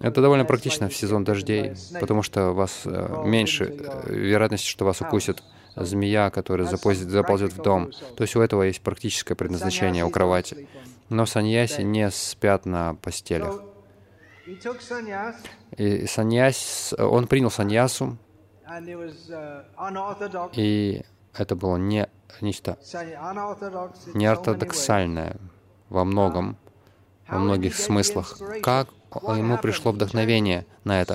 Это довольно практично в сезон дождей, потому что у вас э, меньше э, вероятности, что вас укусит змея, которая заползет, заползет в дом. То есть у этого есть практическое предназначение, у кровати. Но саньяси не спят на постелях. И саньяс, он принял саньясу, и это было не нечто неортодоксальное во многом, во многих смыслах. Как ему пришло вдохновение на это?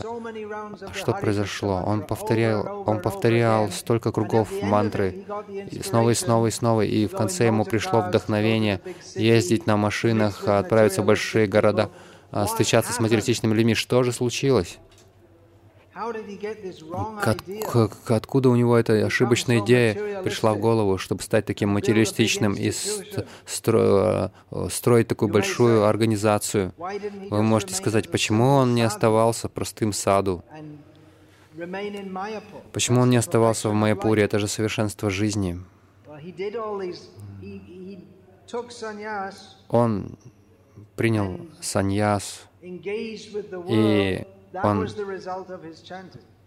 Что произошло? Он повторял, он повторял столько кругов мантры, снова и снова и снова, и в конце ему пришло вдохновение ездить на машинах, отправиться в большие города. А, встречаться с материалистичными людьми. Что же случилось? Как, откуда у него эта ошибочная идея пришла в голову, чтобы стать таким материалистичным и стро, а, строить такую большую организацию? Вы можете сказать, почему он не оставался простым саду? Почему он не оставался в Майяпуре? Это же совершенство жизни. Он принял саньяс, и он,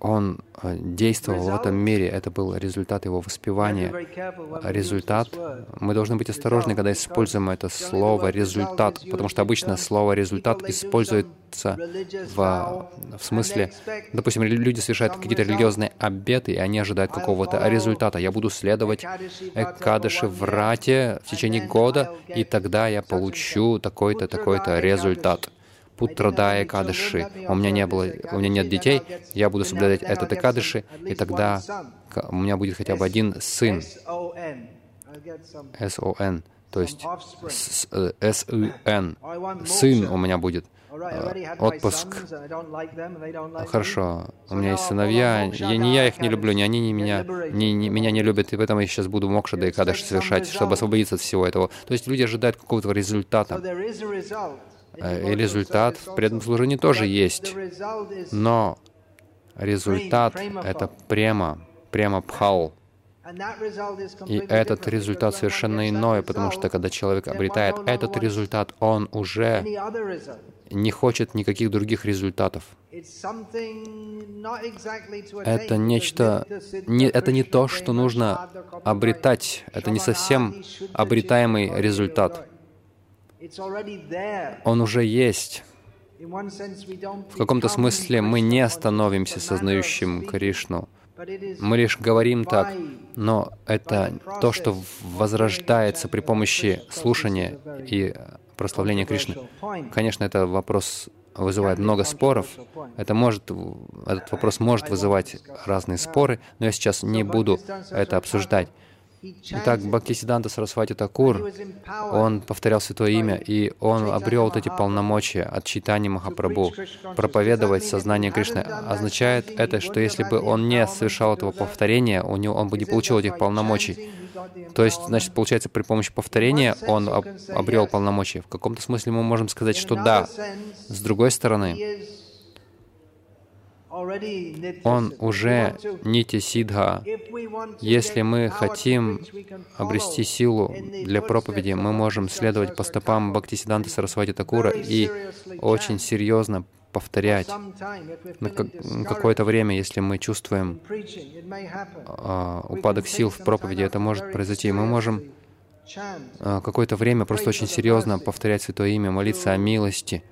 он э, действовал в этом мире. Это был результат его воспевания. Результат. Мы должны быть осторожны, когда используем это слово «результат», потому что обычно слово «результат» используется в, в смысле, допустим, люди совершают какие-то религиозные обеты, и они ожидают какого-то результата. Я буду следовать Экадыши в Рате в течение года, и тогда я получу такой-то, такой-то результат. Путрадая Экадыши. У меня не было, у меня нет детей, я буду соблюдать этот Экадыши, и тогда у меня будет хотя бы один сын. С-О-Н, то есть С-И-Н. Сын у меня будет. Отпуск. Хорошо, у меня есть сыновья, я, не я их не люблю, не они не меня, не, не, меня не любят, и поэтому я сейчас буду мокша да и кадыш совершать, чтобы освободиться от всего этого. То есть люди ожидают какого-то результата. Э, и результат в преданном служении тоже есть. Но результат — это према, према пхал. И этот результат совершенно иной, потому что когда человек обретает этот результат, он уже не хочет никаких других результатов. Это нечто, не, это не то, что нужно обретать, это не совсем обретаемый результат. Он уже есть. В каком-то смысле мы не становимся сознающим Кришну. Мы лишь говорим так, но это то, что возрождается при помощи слушания и прославления Кришны. Конечно, это вопрос вызывает много споров. Это может, этот вопрос может вызывать разные споры, но я сейчас не буду это обсуждать. Итак, Бхактисиданта Сарасвати Такур, он повторял Святое Имя, и он обрел вот эти полномочия от читания Махапрабху. Проповедовать сознание Кришны означает это, что если бы он не совершал этого повторения, у него, он бы не получил этих полномочий. То есть, значит, получается, при помощи повторения он об, обрел полномочия. В каком-то смысле мы можем сказать, что да. С другой стороны, он уже нити сидха. Если мы хотим обрести силу для проповеди, мы можем следовать по стопам Бхактисиданта Сарасвати Такура и очень серьезно повторять на какое-то время, если мы чувствуем а, упадок сил в проповеди, это может произойти. Мы можем а, какое-то время просто очень серьезно повторять Святое Имя, молиться о милости,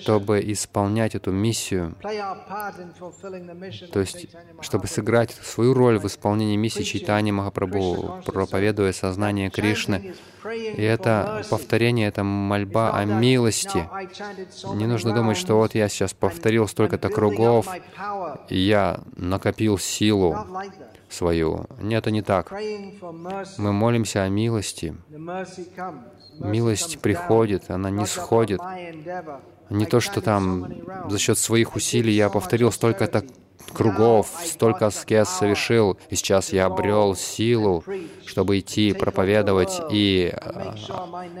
чтобы исполнять эту миссию, то есть, чтобы сыграть свою роль в исполнении миссии Чайтани Махапрабху, проповедуя сознание Кришны. И это повторение, это мольба о милости. Не нужно думать, что вот я сейчас повторил столько-то кругов, и я накопил силу свою. Нет, это не так. Мы молимся о милости. Милость приходит, она не сходит. Не то, что там за счет своих усилий я повторил столько-то кругов, столько аскез совершил, и сейчас я обрел силу, чтобы идти, проповедовать и а,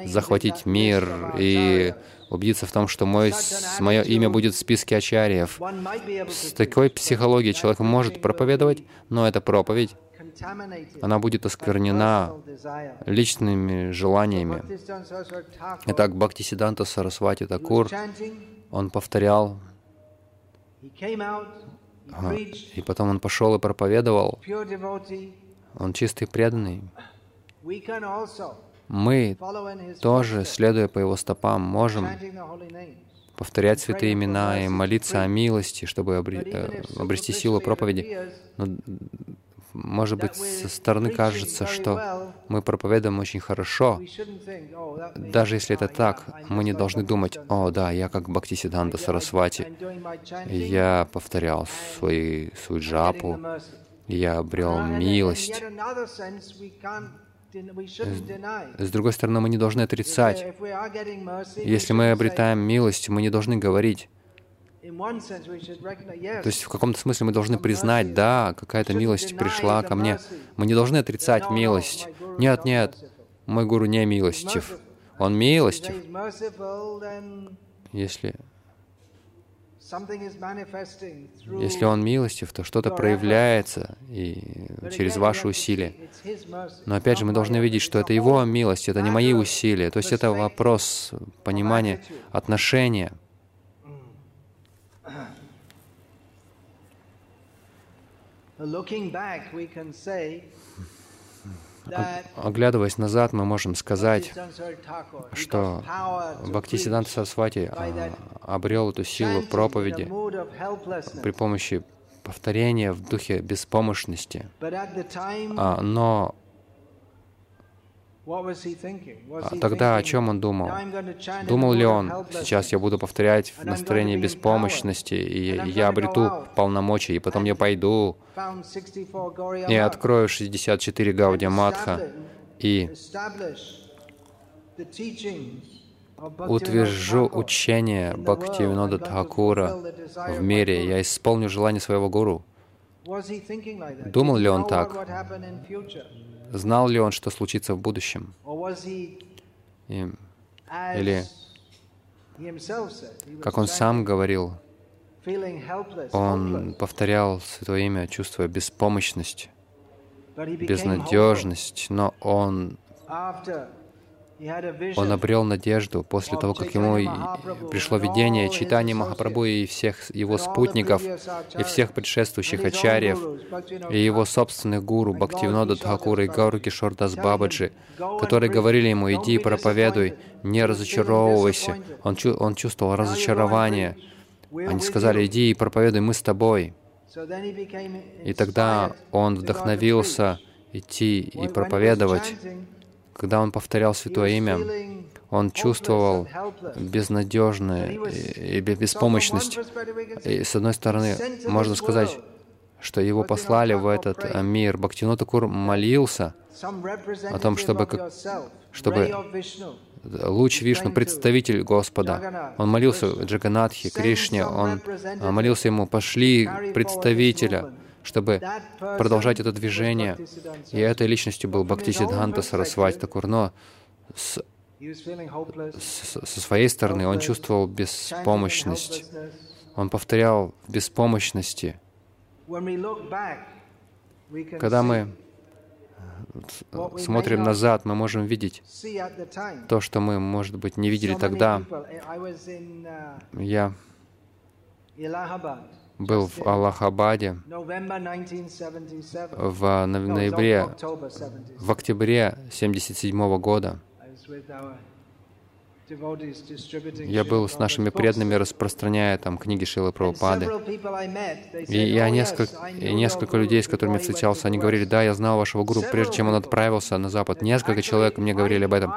захватить мир, и убедиться в том, что мой, мое имя будет в списке ачарьев. С такой психологией человек может проповедовать, но эта проповедь, она будет осквернена личными желаниями. Итак, Бхактисиданта Сарасвати Такур, он повторял, и потом он пошел и проповедовал. Он чистый преданный. Мы тоже, следуя по Его стопам, можем повторять святые имена и молиться о милости, чтобы э, обрести силу проповеди. Но, может быть, со стороны кажется, что мы проповедуем очень хорошо. Даже если это так, мы не должны думать, «О, да, я как Бхактисиданта Сарасвати, я повторял свои, свою джапу, я обрел милость». С другой стороны, мы не должны отрицать. Если мы обретаем милость, мы не должны говорить. То есть в каком-то смысле мы должны признать, да, какая-то милость пришла ко мне. Мы не должны отрицать милость. Нет, нет, мой гуру не милостив. Он милостив. Если если Он милостив, то что-то проявляется и через ваши усилия. Но опять же, мы должны видеть, что это Его милость, это не мои усилия. То есть это вопрос понимания, отношения. Оглядываясь назад, мы можем сказать, что Бхактисиданта Сарасвати а, обрел эту силу проповеди при помощи повторения в духе беспомощности. А, но тогда о чем он думал? Думал ли он, сейчас я буду повторять в настроении беспомощности, и я обрету полномочия, и потом я пойду и открою 64 Гаудия Матха и утвержу учение Бхактивинода Тхакура в мире, я исполню желание своего гуру. Думал ли он так? Знал ли он, что случится в будущем? И, или, как он сам говорил, он повторял Святое Имя, чувствуя беспомощность, безнадежность, но он он обрел надежду после того, как ему пришло видение читания Махапрабху и всех его спутников, и всех предшествующих ачарьев, и его собственных гуру Бхактивинода Тхакура и Гауру Кишордас Бабаджи, которые говорили ему, иди и проповедуй, не разочаровывайся. Он, чу он чувствовал разочарование. Они сказали, иди и проповедуй, мы с тобой. И тогда он вдохновился идти и проповедовать. Когда он повторял Святое Имя, он чувствовал безнадежную и беспомощность. И с одной стороны, можно сказать, что его послали в этот мир. Бхактино Такур молился о том, чтобы, как, чтобы луч Вишну, представитель Господа. Он молился Джаганатхе, Кришне, он молился ему, пошли представителя, чтобы продолжать это движение. И этой личностью был Бхактисиддханта Сарасвати Такур. Но с, с, со своей стороны он чувствовал беспомощность. Он повторял в беспомощности. Когда мы смотрим назад, мы можем видеть то, что мы, может быть, не видели тогда. Я был в Аллахабаде в ноябре, в октябре 1977 года. Я был с нашими преданными, распространяя там книги Шилы Прабхупады. И я несколько, несколько людей, с которыми встречался, они говорили, да, я знал вашего гуру, прежде чем он отправился на Запад. Несколько человек мне говорили об этом.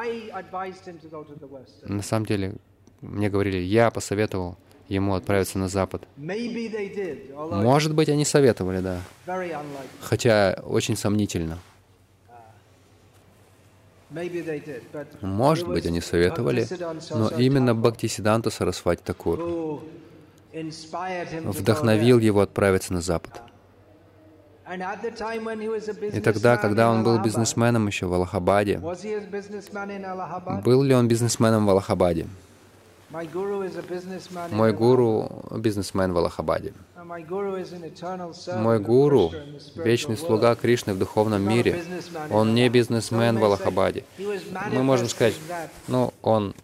На самом деле, мне говорили, я посоветовал ему отправиться на Запад. Может быть, они советовали, да. Хотя очень сомнительно. Может быть, они советовали, но именно Бхактисиданта Сарасвати Такур вдохновил его отправиться на Запад. И тогда, когда он был бизнесменом еще в Аллахабаде, был ли он бизнесменом в Аллахабаде? Мой гуру — бизнесмен в Аллахабаде. Мой гуру — вечный слуга Кришны в духовном мире. Он не бизнесмен в Аллахабаде. Мы можем сказать, ну, он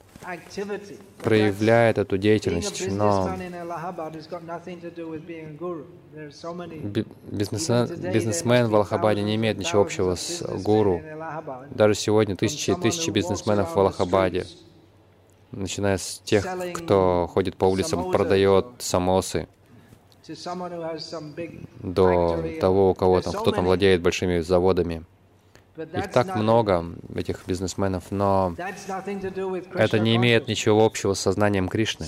проявляет эту деятельность, но бизнесмен, бизнесмен в Аллахабаде не имеет ничего общего с гуру. Даже сегодня тысячи и тысячи бизнесменов в Аллахабаде начиная с тех, кто ходит по улицам, продает самосы, до того, у кого там, кто там владеет большими заводами. Их так много, этих бизнесменов, но это не имеет ничего общего с сознанием Кришны.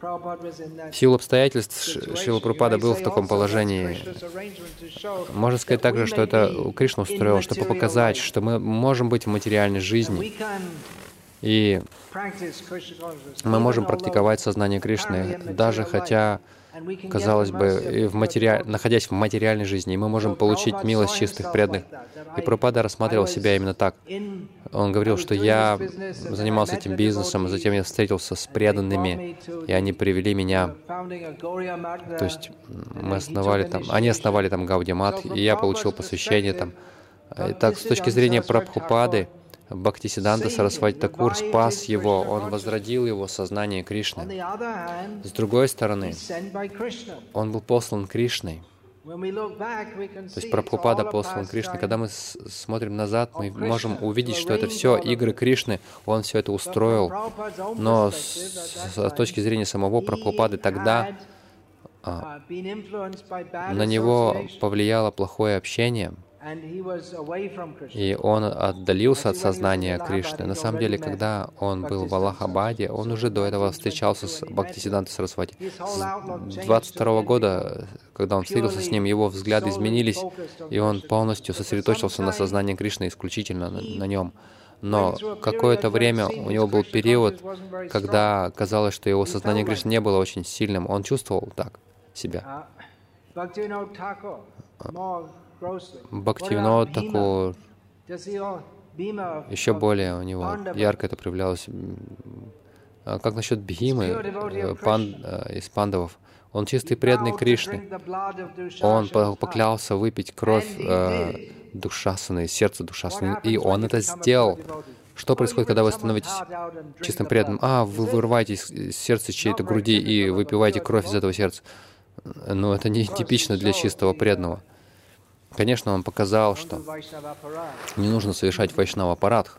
В силу обстоятельств Шила Прупада был в таком положении. Можно сказать также, что это Кришна устроил, чтобы показать, что мы можем быть в материальной жизни, и мы можем практиковать сознание Кришны, даже хотя, казалось бы, и в матери... находясь в материальной жизни, мы можем получить милость чистых преданных. И Пропада рассматривал себя именно так. Он говорил, что я занимался этим бизнесом, затем я встретился с преданными, и они привели меня. То есть мы основали там, они основали там Гаудимат, и я получил посвящение там. И так, с точки зрения Прабхупады, Бхактисиданта Сарасвати Такур спас его, он возродил его сознание Кришны. С другой стороны, он был послан Кришной. То есть Прабхупада послан Кришной. Когда мы смотрим назад, мы можем увидеть, что это все игры Кришны, он все это устроил. Но с, с точки зрения самого Прабхупады тогда а, на него повлияло плохое общение — и он отдалился от сознания Кришны. На самом деле, когда он был в Аллахабаде, он уже до этого встречался с Бхактисиданта Сарасвати. С 22 года, когда он встретился с ним, его взгляды изменились, и он полностью сосредоточился на сознании Кришны, исключительно на, на нем. Но какое-то время у него был период, когда казалось, что его сознание Кришны не было очень сильным. Он чувствовал так себя. Бхактивинод такой, еще более у него ярко это проявлялось. А как насчет Бхимы, э, пан, э, из пандавов? Он чистый преданный Кришны. Он поклялся выпить кровь э, Душасаны, сердце Душасаны, и он это сделал. Что происходит, когда вы становитесь чистым преданным? А, вы вырываете из сердца чьей-то груди и выпиваете кровь из этого сердца. Но это не типично для чистого преданного. Конечно, он показал, что не нужно совершать вайшнава аппарат.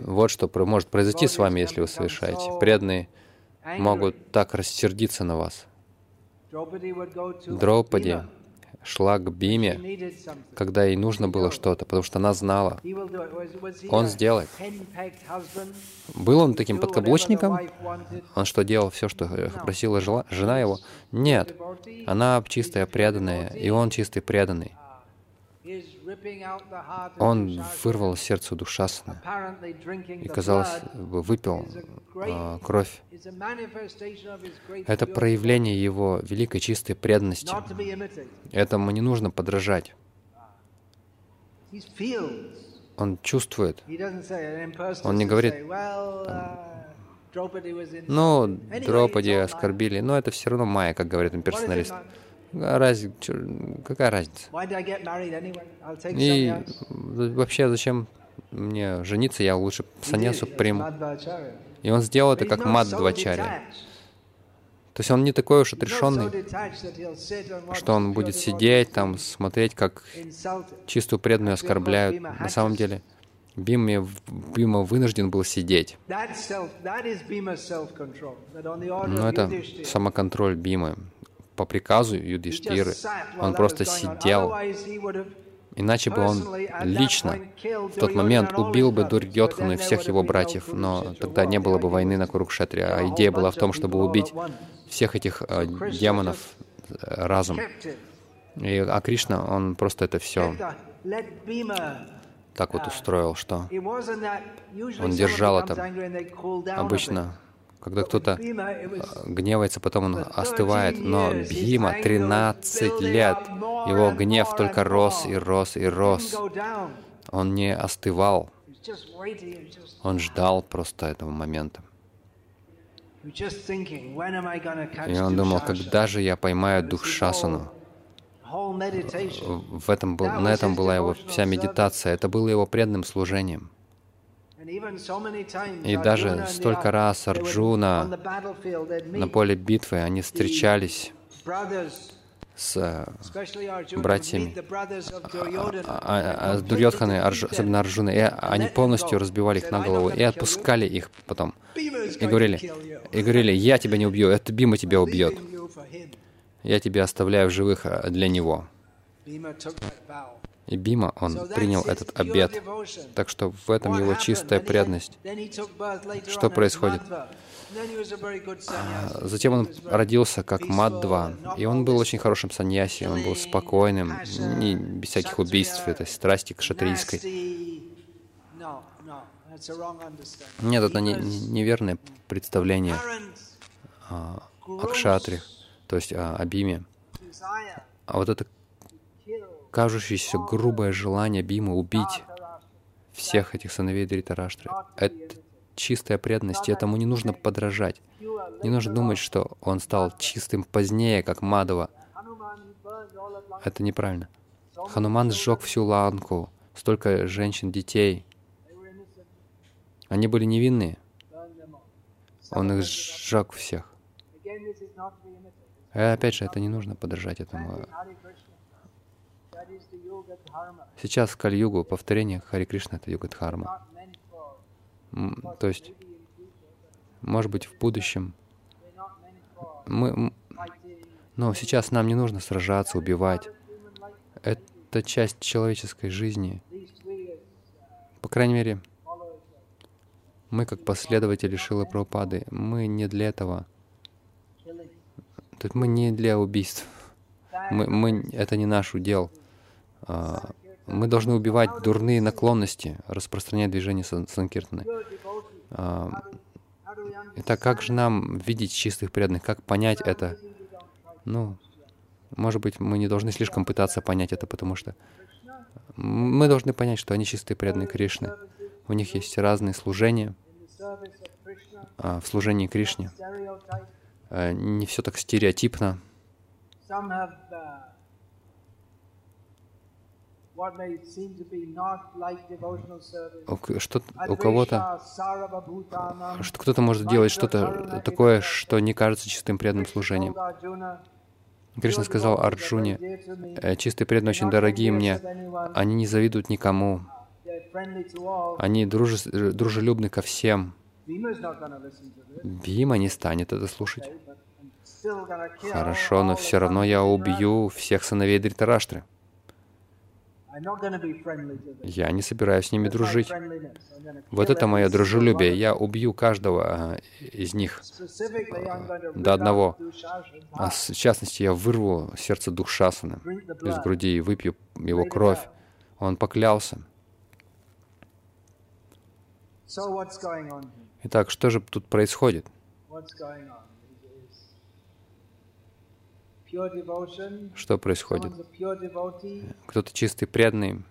Вот что может произойти с вами, если вы совершаете. Преданные могут так рассердиться на вас. Дропади шла к Биме, когда ей нужно было что-то, потому что она знала. Он сделает. Был он таким подкаблучником? Он что, делал все, что просила жена его? Нет. Она чистая, преданная, и он чистый, преданный. Он вырвал сердце душасное и, казалось бы, выпил э, кровь. Это проявление его великой чистой преданности. Этому не нужно подражать. Он чувствует. Он не говорит, там, ну, Дропади оскорбили, но это все равно Майя, как говорит имперсоналист. Раз... Какая разница? И вообще, зачем мне жениться? Я лучше саньясу приму. И он сделал это как Маддвачаря. То есть он не такой уж отрешенный, что он будет сидеть там, смотреть, как чистую преданную оскорбляют. На самом деле, Бима, Бима вынужден был сидеть. Но это самоконтроль Бимы. По приказу Юдиштиры он просто сидел. Иначе бы он лично в тот момент убил бы then и всех его братьев, но тогда не было бы войны на Курукшетре, а идея была в том, чтобы убить всех этих э, демонов э, разом. И, а Кришна, он просто это все так вот устроил, что Он держал это. обычно, когда кто-то э, гневается, потом он остывает. Но Бхима 13 лет, его гнев только рос и рос и рос. Он не остывал, он ждал просто этого момента. И он думал, когда же я поймаю дух Шасану? В этом был, на этом была его вся медитация. Это было его преданным служением. И даже столько раз Арджуна на поле битвы они встречались с, братьями. а- а- а defeat особенно them. Арджуна, и они полностью разбивали их на голову и отпускали их потом. И говорили, и говорили, я тебя не убью, это Бима тебя убьет. Я тебя оставляю в живых э, для него. И Бима, он принял этот обет. Так что в этом его чистая преданность. Что происходит? Затем он родился как Мадва, и он был очень хорошим саньяси, он был спокойным, не, без всяких убийств, этой страсти к шатрийской. Нет, это не- неверное представление о gross кшатре, то есть о, о Биме. А вот это кажущееся грубое желание Бима убить всех этих сыновей Дритараштры, это чистая преданность, и этому не нужно подражать. Не нужно думать, что он стал чистым позднее, как Мадова. Это неправильно. Хануман сжег всю ланку, столько женщин, детей. Они были невинные. Он их сжег всех. И опять же, это не нужно подражать этому. Сейчас в Кали-югу повторение Хари Кришна — это юга Дхарма. То есть, может быть, в будущем мы... Но сейчас нам не нужно сражаться, убивать. Это часть человеческой жизни. По крайней мере, мы, как последователи Шилы Прабхупады, мы не для этого. То есть мы не для убийств. Мы, мы, это не наш удел. А, Мы должны убивать дурные наклонности, распространять движение сан- санкиртаны. А? Итак, как же нам видеть чистых преданных? Как понять это? Ну, может быть, мы не должны слишком пытаться понять это, потому что мы должны понять, что они чистые преданные Кришны. У них есть разные служения. А в служении Кришне а, не все так стереотипно. Some have uh, what may seem to be not like devotional service. У к- что у кого-то что кто-то может делать что-то такое, что не кажется чистым преданным служением. Кришна "Pure сказал Арджуне. «Э, чистые преданные очень дорогие мне, они не завидуют никому, они друже- дружелюбны ко всем. Бима не станет это слушать. Хорошо, но все равно я убью всех сыновей Дритараштры. Я не собираюсь с ними дружить. Вот это мое дружелюбие. Я убью каждого а, из них. До одного. А в частности, я вырву сердце the из груди и выпью его кровь. Он поклялся. Итак, что же тут происходит? Что происходит? Кто-то чистый преданный,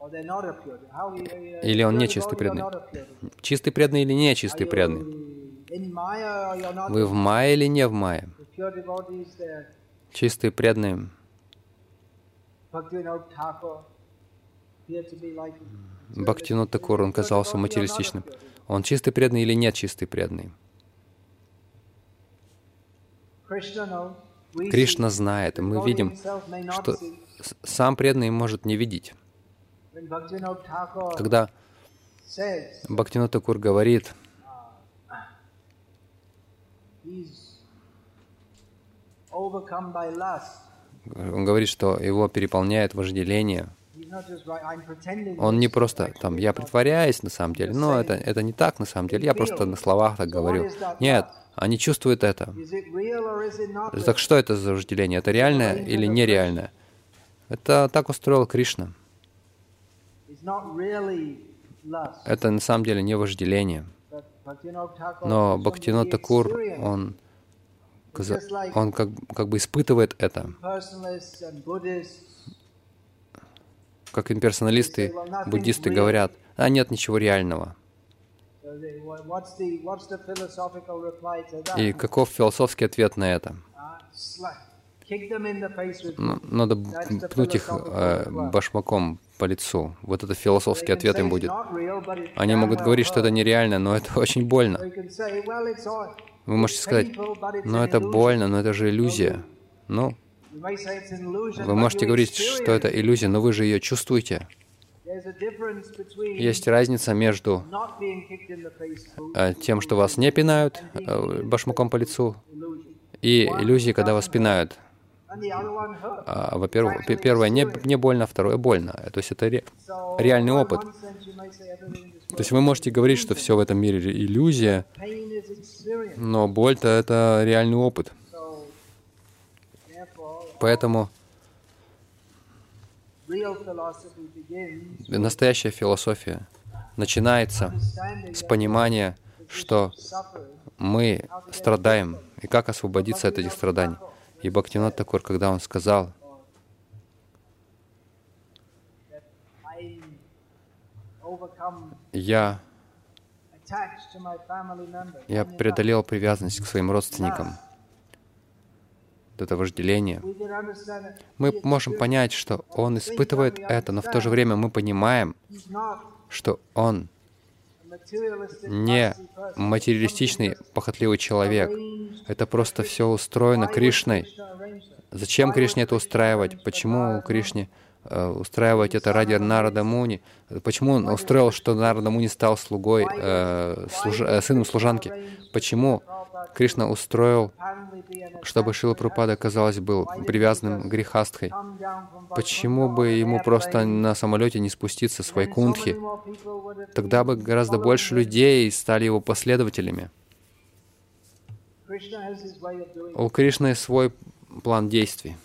uh, Или он не чистый преданный? чистый преданный или не чистый преданный? Вы в мае или не в мае? Чистые преданные. Бхактинот Такур, он казался материалистичным. Он чистый преданный или нет чистый преданный? Кришна знает, и мы видим, что сам преданный может не видеть. Когда Бхактинот Такур говорит, он говорит, что его переполняет вожделение. Он не просто там, я притворяюсь на самом деле, но это, это не так на самом деле, я просто на словах так говорю. Нет, они чувствуют это. Так что это за вожделение? Это реальное или нереальное? Это так устроил Кришна. Это на самом деле не вожделение. Но Бхактинот Такур, он, он как, как бы испытывает это. Как имперсоналисты, буддисты говорят, а нет ничего реального. И каков философский ответ на это? Надо пнуть их э, башмаком по лицу. Вот это философский ответ им будет. Они могут говорить, что это нереально, но это очень больно. Вы можете сказать, но это больно, но это же иллюзия. Ну, вы можете говорить, что это иллюзия, но вы же ее чувствуете. Есть разница между э, тем, что вас не пинают э, башмаком по лицу, и иллюзией, когда вас пинают. А, во-первых, первое не, не больно, второе больно. То есть это ре, реальный опыт. То есть вы можете говорить, что все в этом мире иллюзия, но боль-то это реальный опыт. Поэтому настоящая философия начинается с понимания, что мы страдаем, и как освободиться от этих страданий. И Бхактинат Такур, когда он сказал, я, я преодолел привязанность к своим родственникам, это вожделение. Мы можем понять, что он испытывает это, но в то же время мы понимаем, что он не материалистичный, похотливый человек. Это просто все устроено Кришной. Зачем Кришне это устраивать? Почему Кришне э, устраивать это ради Нарада Муни? Почему он устроил, что Нарада Муни стал слугой, э, служ... э, сыном служанки? Почему Кришна устроил, чтобы Шила Прупада, казалось, был привязанным грехастхой. Почему бы ему просто на самолете не спуститься с Вайкунтхи? Тогда бы гораздо больше людей стали его последователями. У Кришны свой план действий.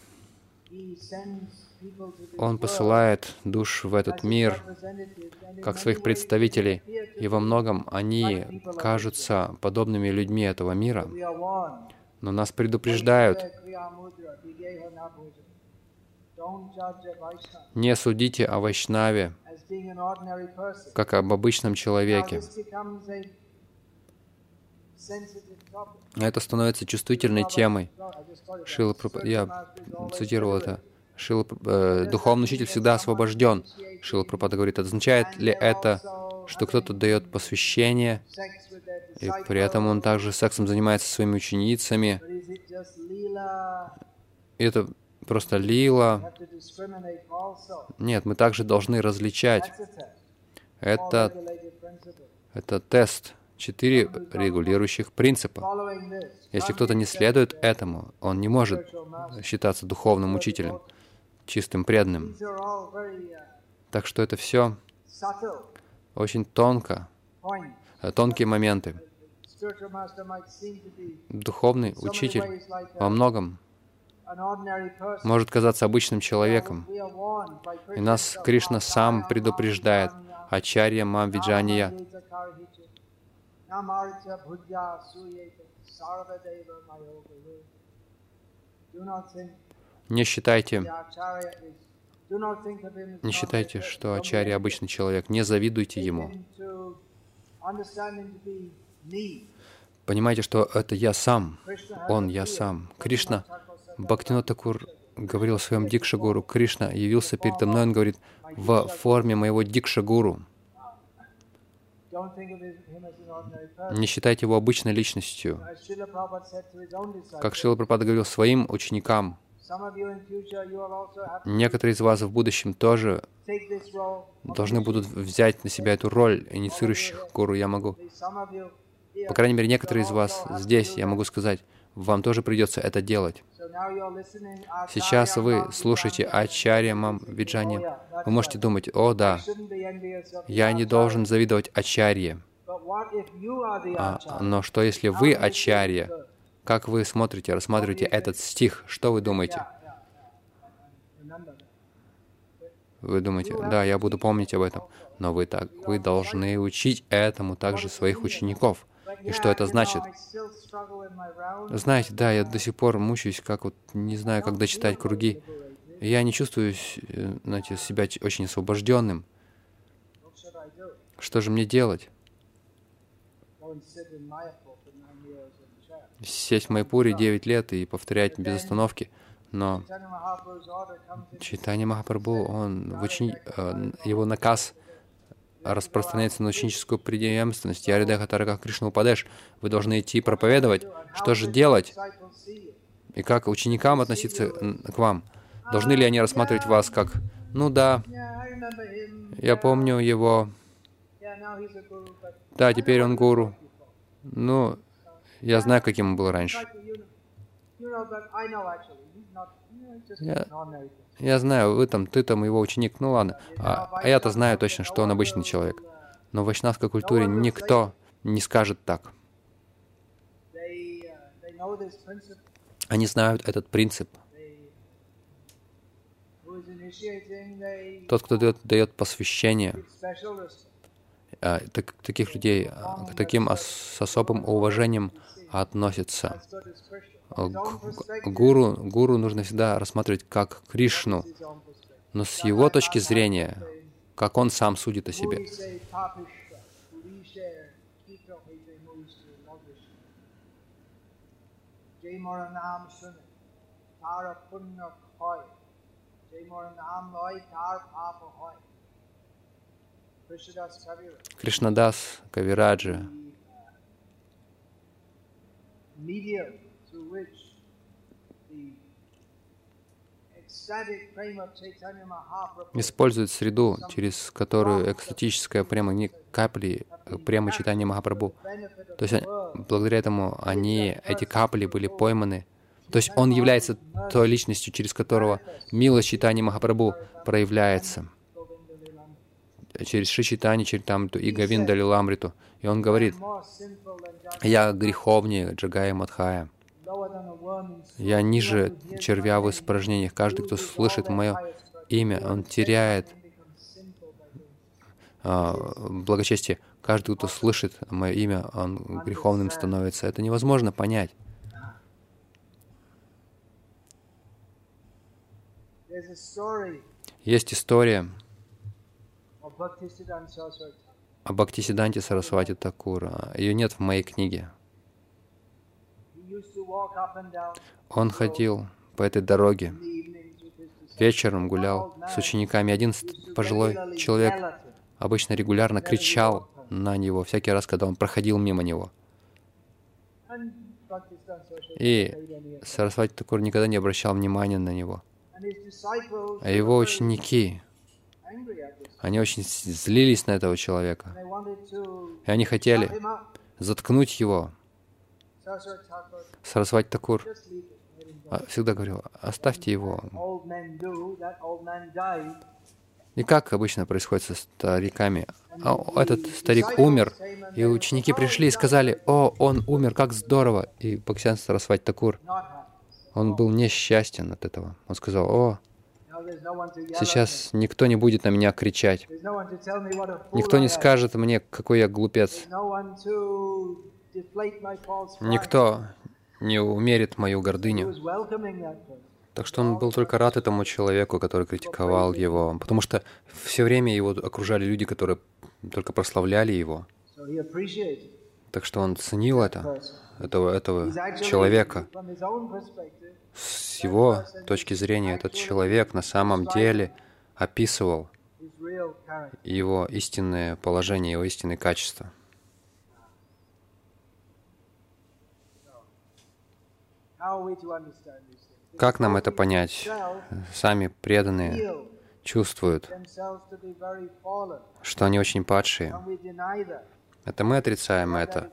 Он посылает душ в этот мир как своих представителей, и во многом они кажутся подобными людьми этого мира, но нас предупреждают, не судите о Вайшнаве, как об обычном человеке. Это становится чувствительной темой. Шила Я цитировал это. Шила, э, духовный учитель всегда освобожден. Шила Прабхупада говорит, означает ли это, что кто-то дает посвящение, и при этом он также сексом занимается своими ученицами? Это просто лила. Нет, мы также должны различать. Это, это тест, четыре регулирующих принципа. Если кто-то не следует этому, он не может считаться духовным учителем чистым, преданным. Так что это все очень тонко, э, тонкие моменты. Духовный учитель во многом может казаться обычным человеком. И нас Кришна сам предупреждает. Ачарья Мам Виджания. Не считайте, не считайте, что Ачари обычный человек. Не завидуйте ему. Понимаете, что это я сам. Он я сам. Кришна, Бхактинот Такур говорил в своем Дикшагуру, Кришна явился передо мной, он говорит, в форме моего Дикшагуру. Не считайте его обычной личностью. Как Шила Прабхупада говорил своим ученикам, Некоторые из вас в будущем тоже должны будут взять на себя эту роль инициирующих гуру. Я могу, по крайней мере, некоторые из вас здесь, я могу сказать, вам тоже придется это делать. Сейчас вы слушаете Ачарья Мам Виджани. Вы можете думать, о да, я не должен завидовать Ачарье. А, но что если вы Ачарья? Как вы смотрите, рассматриваете этот стих? Что вы думаете? Вы думаете, да, я буду помнить об этом. Но вы так, вы должны учить этому также своих учеников. И что это значит? Знаете, да, я до сих пор мучаюсь, как вот не знаю, как дочитать круги. Я не чувствую, э, знаете, себя очень освобожденным. Что же мне делать? Сесть в Майпуре 9 лет и повторять без остановки. Но Читание Махапрабху, он в учени... Э, его наказ распространяется на ученическую преемственность. Я Яридеха Тараках Кришна Упадеш. Вы должны идти проповедовать. Что же делать? И как ученикам относиться к вам? Должны ли они рассматривать вас как, ну да, я помню его, да, теперь он гуру. Ну, я знаю, каким он был раньше. Я, я знаю, вы там, ты там его ученик, ну ладно. А, а я-то знаю точно, что он обычный человек. Но в вайшнавской культуре никто не скажет так. Они знают этот принцип. Тот, кто дает, дает посвящение, так, таких людей а, к таким с особым уважением относятся. Гуру, гуру нужно всегда рассматривать как Кришну, но с его точки зрения, как он сам судит о себе. Кришнадас Кавираджа использует среду, через которую экстатическая према не капли према читания Махапрабху. То есть благодаря этому они, эти капли были пойманы. То есть он является той личностью, через которого милость читания Махапрабху проявляется. Через Шичитани, через там и Гавинда Лиламриту. И он говорит, я греховнее Джагая Мадхая. Я ниже червя в испражнениях. Каждый, кто слышит мое имя, он теряет а, благочестие. Каждый, кто слышит мое имя, он греховным становится. Это невозможно понять. Есть история о Бхактисиданте Сарасвати Такура. Ее нет в моей книге. Он ходил по этой дороге, вечером гулял с учениками. Один пожилой человек обычно регулярно кричал на него всякий раз, когда он проходил мимо него. И Сарасвати Такур никогда не обращал внимания на него. А его ученики, они очень злились на этого человека. И они хотели заткнуть его, Сарасвати Такур а, всегда говорил, оставьте его. И как обычно происходит со стариками? А этот старик умер, и ученики пришли и сказали, «О, он умер, как здорово!» И Бхактисидан Сарасвати Такур, он был несчастен от этого. Он сказал, «О, сейчас никто не будет на меня кричать. Никто не скажет мне, какой я глупец. Никто не умерит мою гордыню. Так что он был только рад этому человеку, который критиковал его, потому что все время его окружали люди, которые только прославляли его. Так что он ценил это, этого, этого человека. С его точки зрения, этот человек на самом деле описывал его истинное положение, его истинные качества. Как нам это понять? Сами преданные чувствуют, что они очень падшие. Это мы отрицаем это.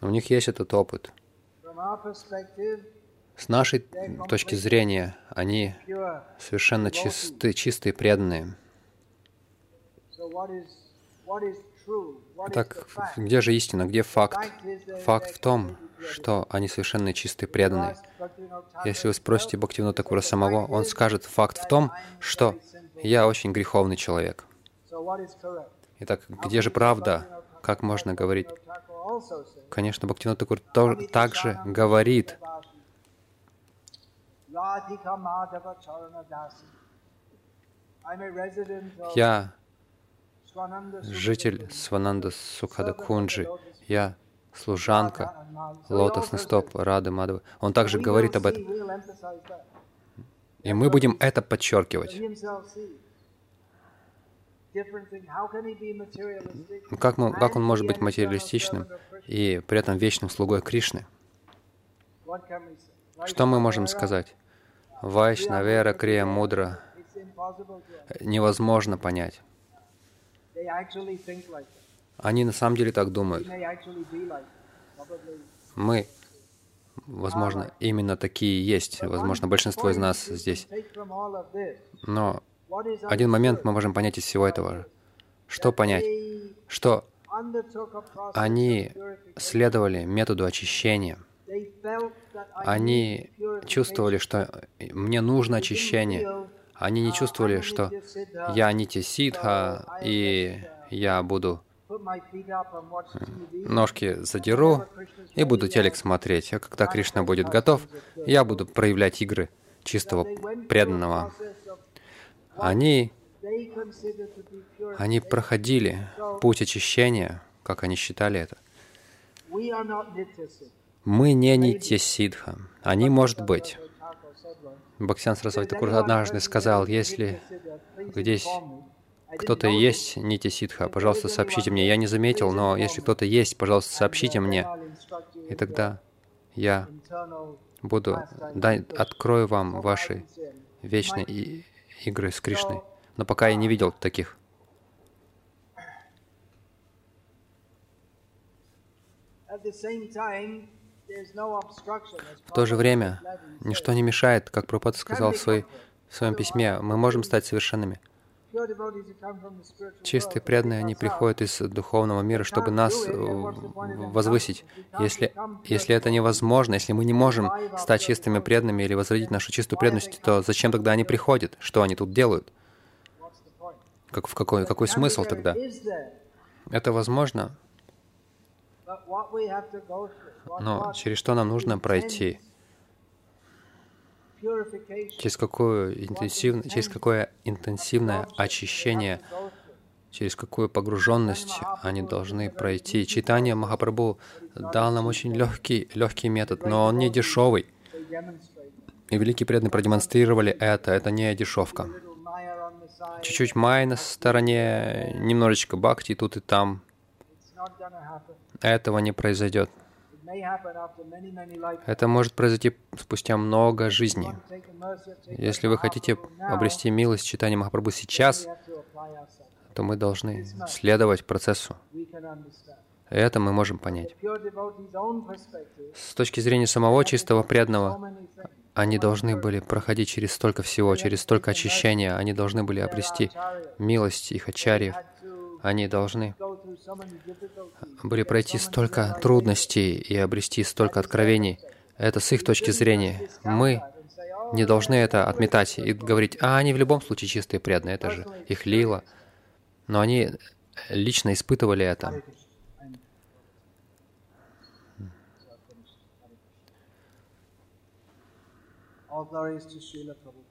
У них есть этот опыт. С нашей точки зрения, они совершенно чисты, чистые, преданные. Так, где же истина, где факт? Факт в том, что они совершенно чистые, преданные. Если вы спросите Бхактивину Такура самого, он скажет, факт в том, что я очень греховный человек. Итак, где же правда? Как можно говорить? Конечно, Бхактивинод Такур также говорит, я житель Свананда Сукхада Кунджи, я служанка лотосный стоп Рады Мадавы. Он также говорит об этом. И мы будем это подчеркивать. Как, мы, как он может быть материалистичным и при этом вечным слугой Кришны? Что мы можем сказать? Вайшнавера Крия Мудра невозможно понять. Они на самом деле так думают. Мы, возможно, именно такие есть. Возможно, большинство из нас здесь. Но один момент мы можем понять из всего этого. Что понять? Что они следовали методу очищения. Они чувствовали, что мне нужно очищение. Они не чувствовали, что я нити ситха, и я буду ножки задеру и буду телек смотреть. А когда Кришна будет готов, я буду проявлять игры чистого преданного. Они, они проходили путь очищения, как они считали это. Мы не нитья сидха. Они, может быть, Бхактисян Сарасвати Такур однажды сказал, если здесь кто-то есть нити ситха, пожалуйста, сообщите мне. Я не заметил, но если кто-то есть, пожалуйста, сообщите мне. И тогда я буду, да, открою вам ваши вечные игры с Кришной. Но пока я не видел таких. В то же время ничто не мешает, как Пропад сказал в, своей, в своем письме, мы можем стать совершенными. Чистые преданные, они приходят из духовного мира, чтобы нас э, возвысить. Если, если это невозможно, если мы не можем стать чистыми преданными или возродить нашу чистую преданность, то зачем тогда они приходят? Что они тут делают? Как, в какой, какой смысл тогда? Это возможно, но через что нам нужно пройти? Через какое, интенсивное, через какое интенсивное очищение, через какую погруженность они должны пройти. Читание Махапрабху дал нам очень легкий, легкий метод, но он не дешевый. И великие преданные продемонстрировали это. Это не дешевка. Чуть-чуть май на стороне, немножечко бхакти тут и там. Этого не произойдет. Это может произойти спустя много жизней. Если вы хотите обрести милость читания Махапрабху сейчас, то мы должны следовать процессу. Это мы можем понять. С точки зрения самого чистого преданного, они должны были проходить через столько всего, через столько очищения. Они должны были обрести милость их ачарьев. Они должны были пройти столько трудностей и обрести столько откровений. Это с их точки зрения. Мы не должны это отметать и говорить, а они в любом случае чистые преданные, это же их лила. Но они лично испытывали это. All glories to Srila Prabhupada.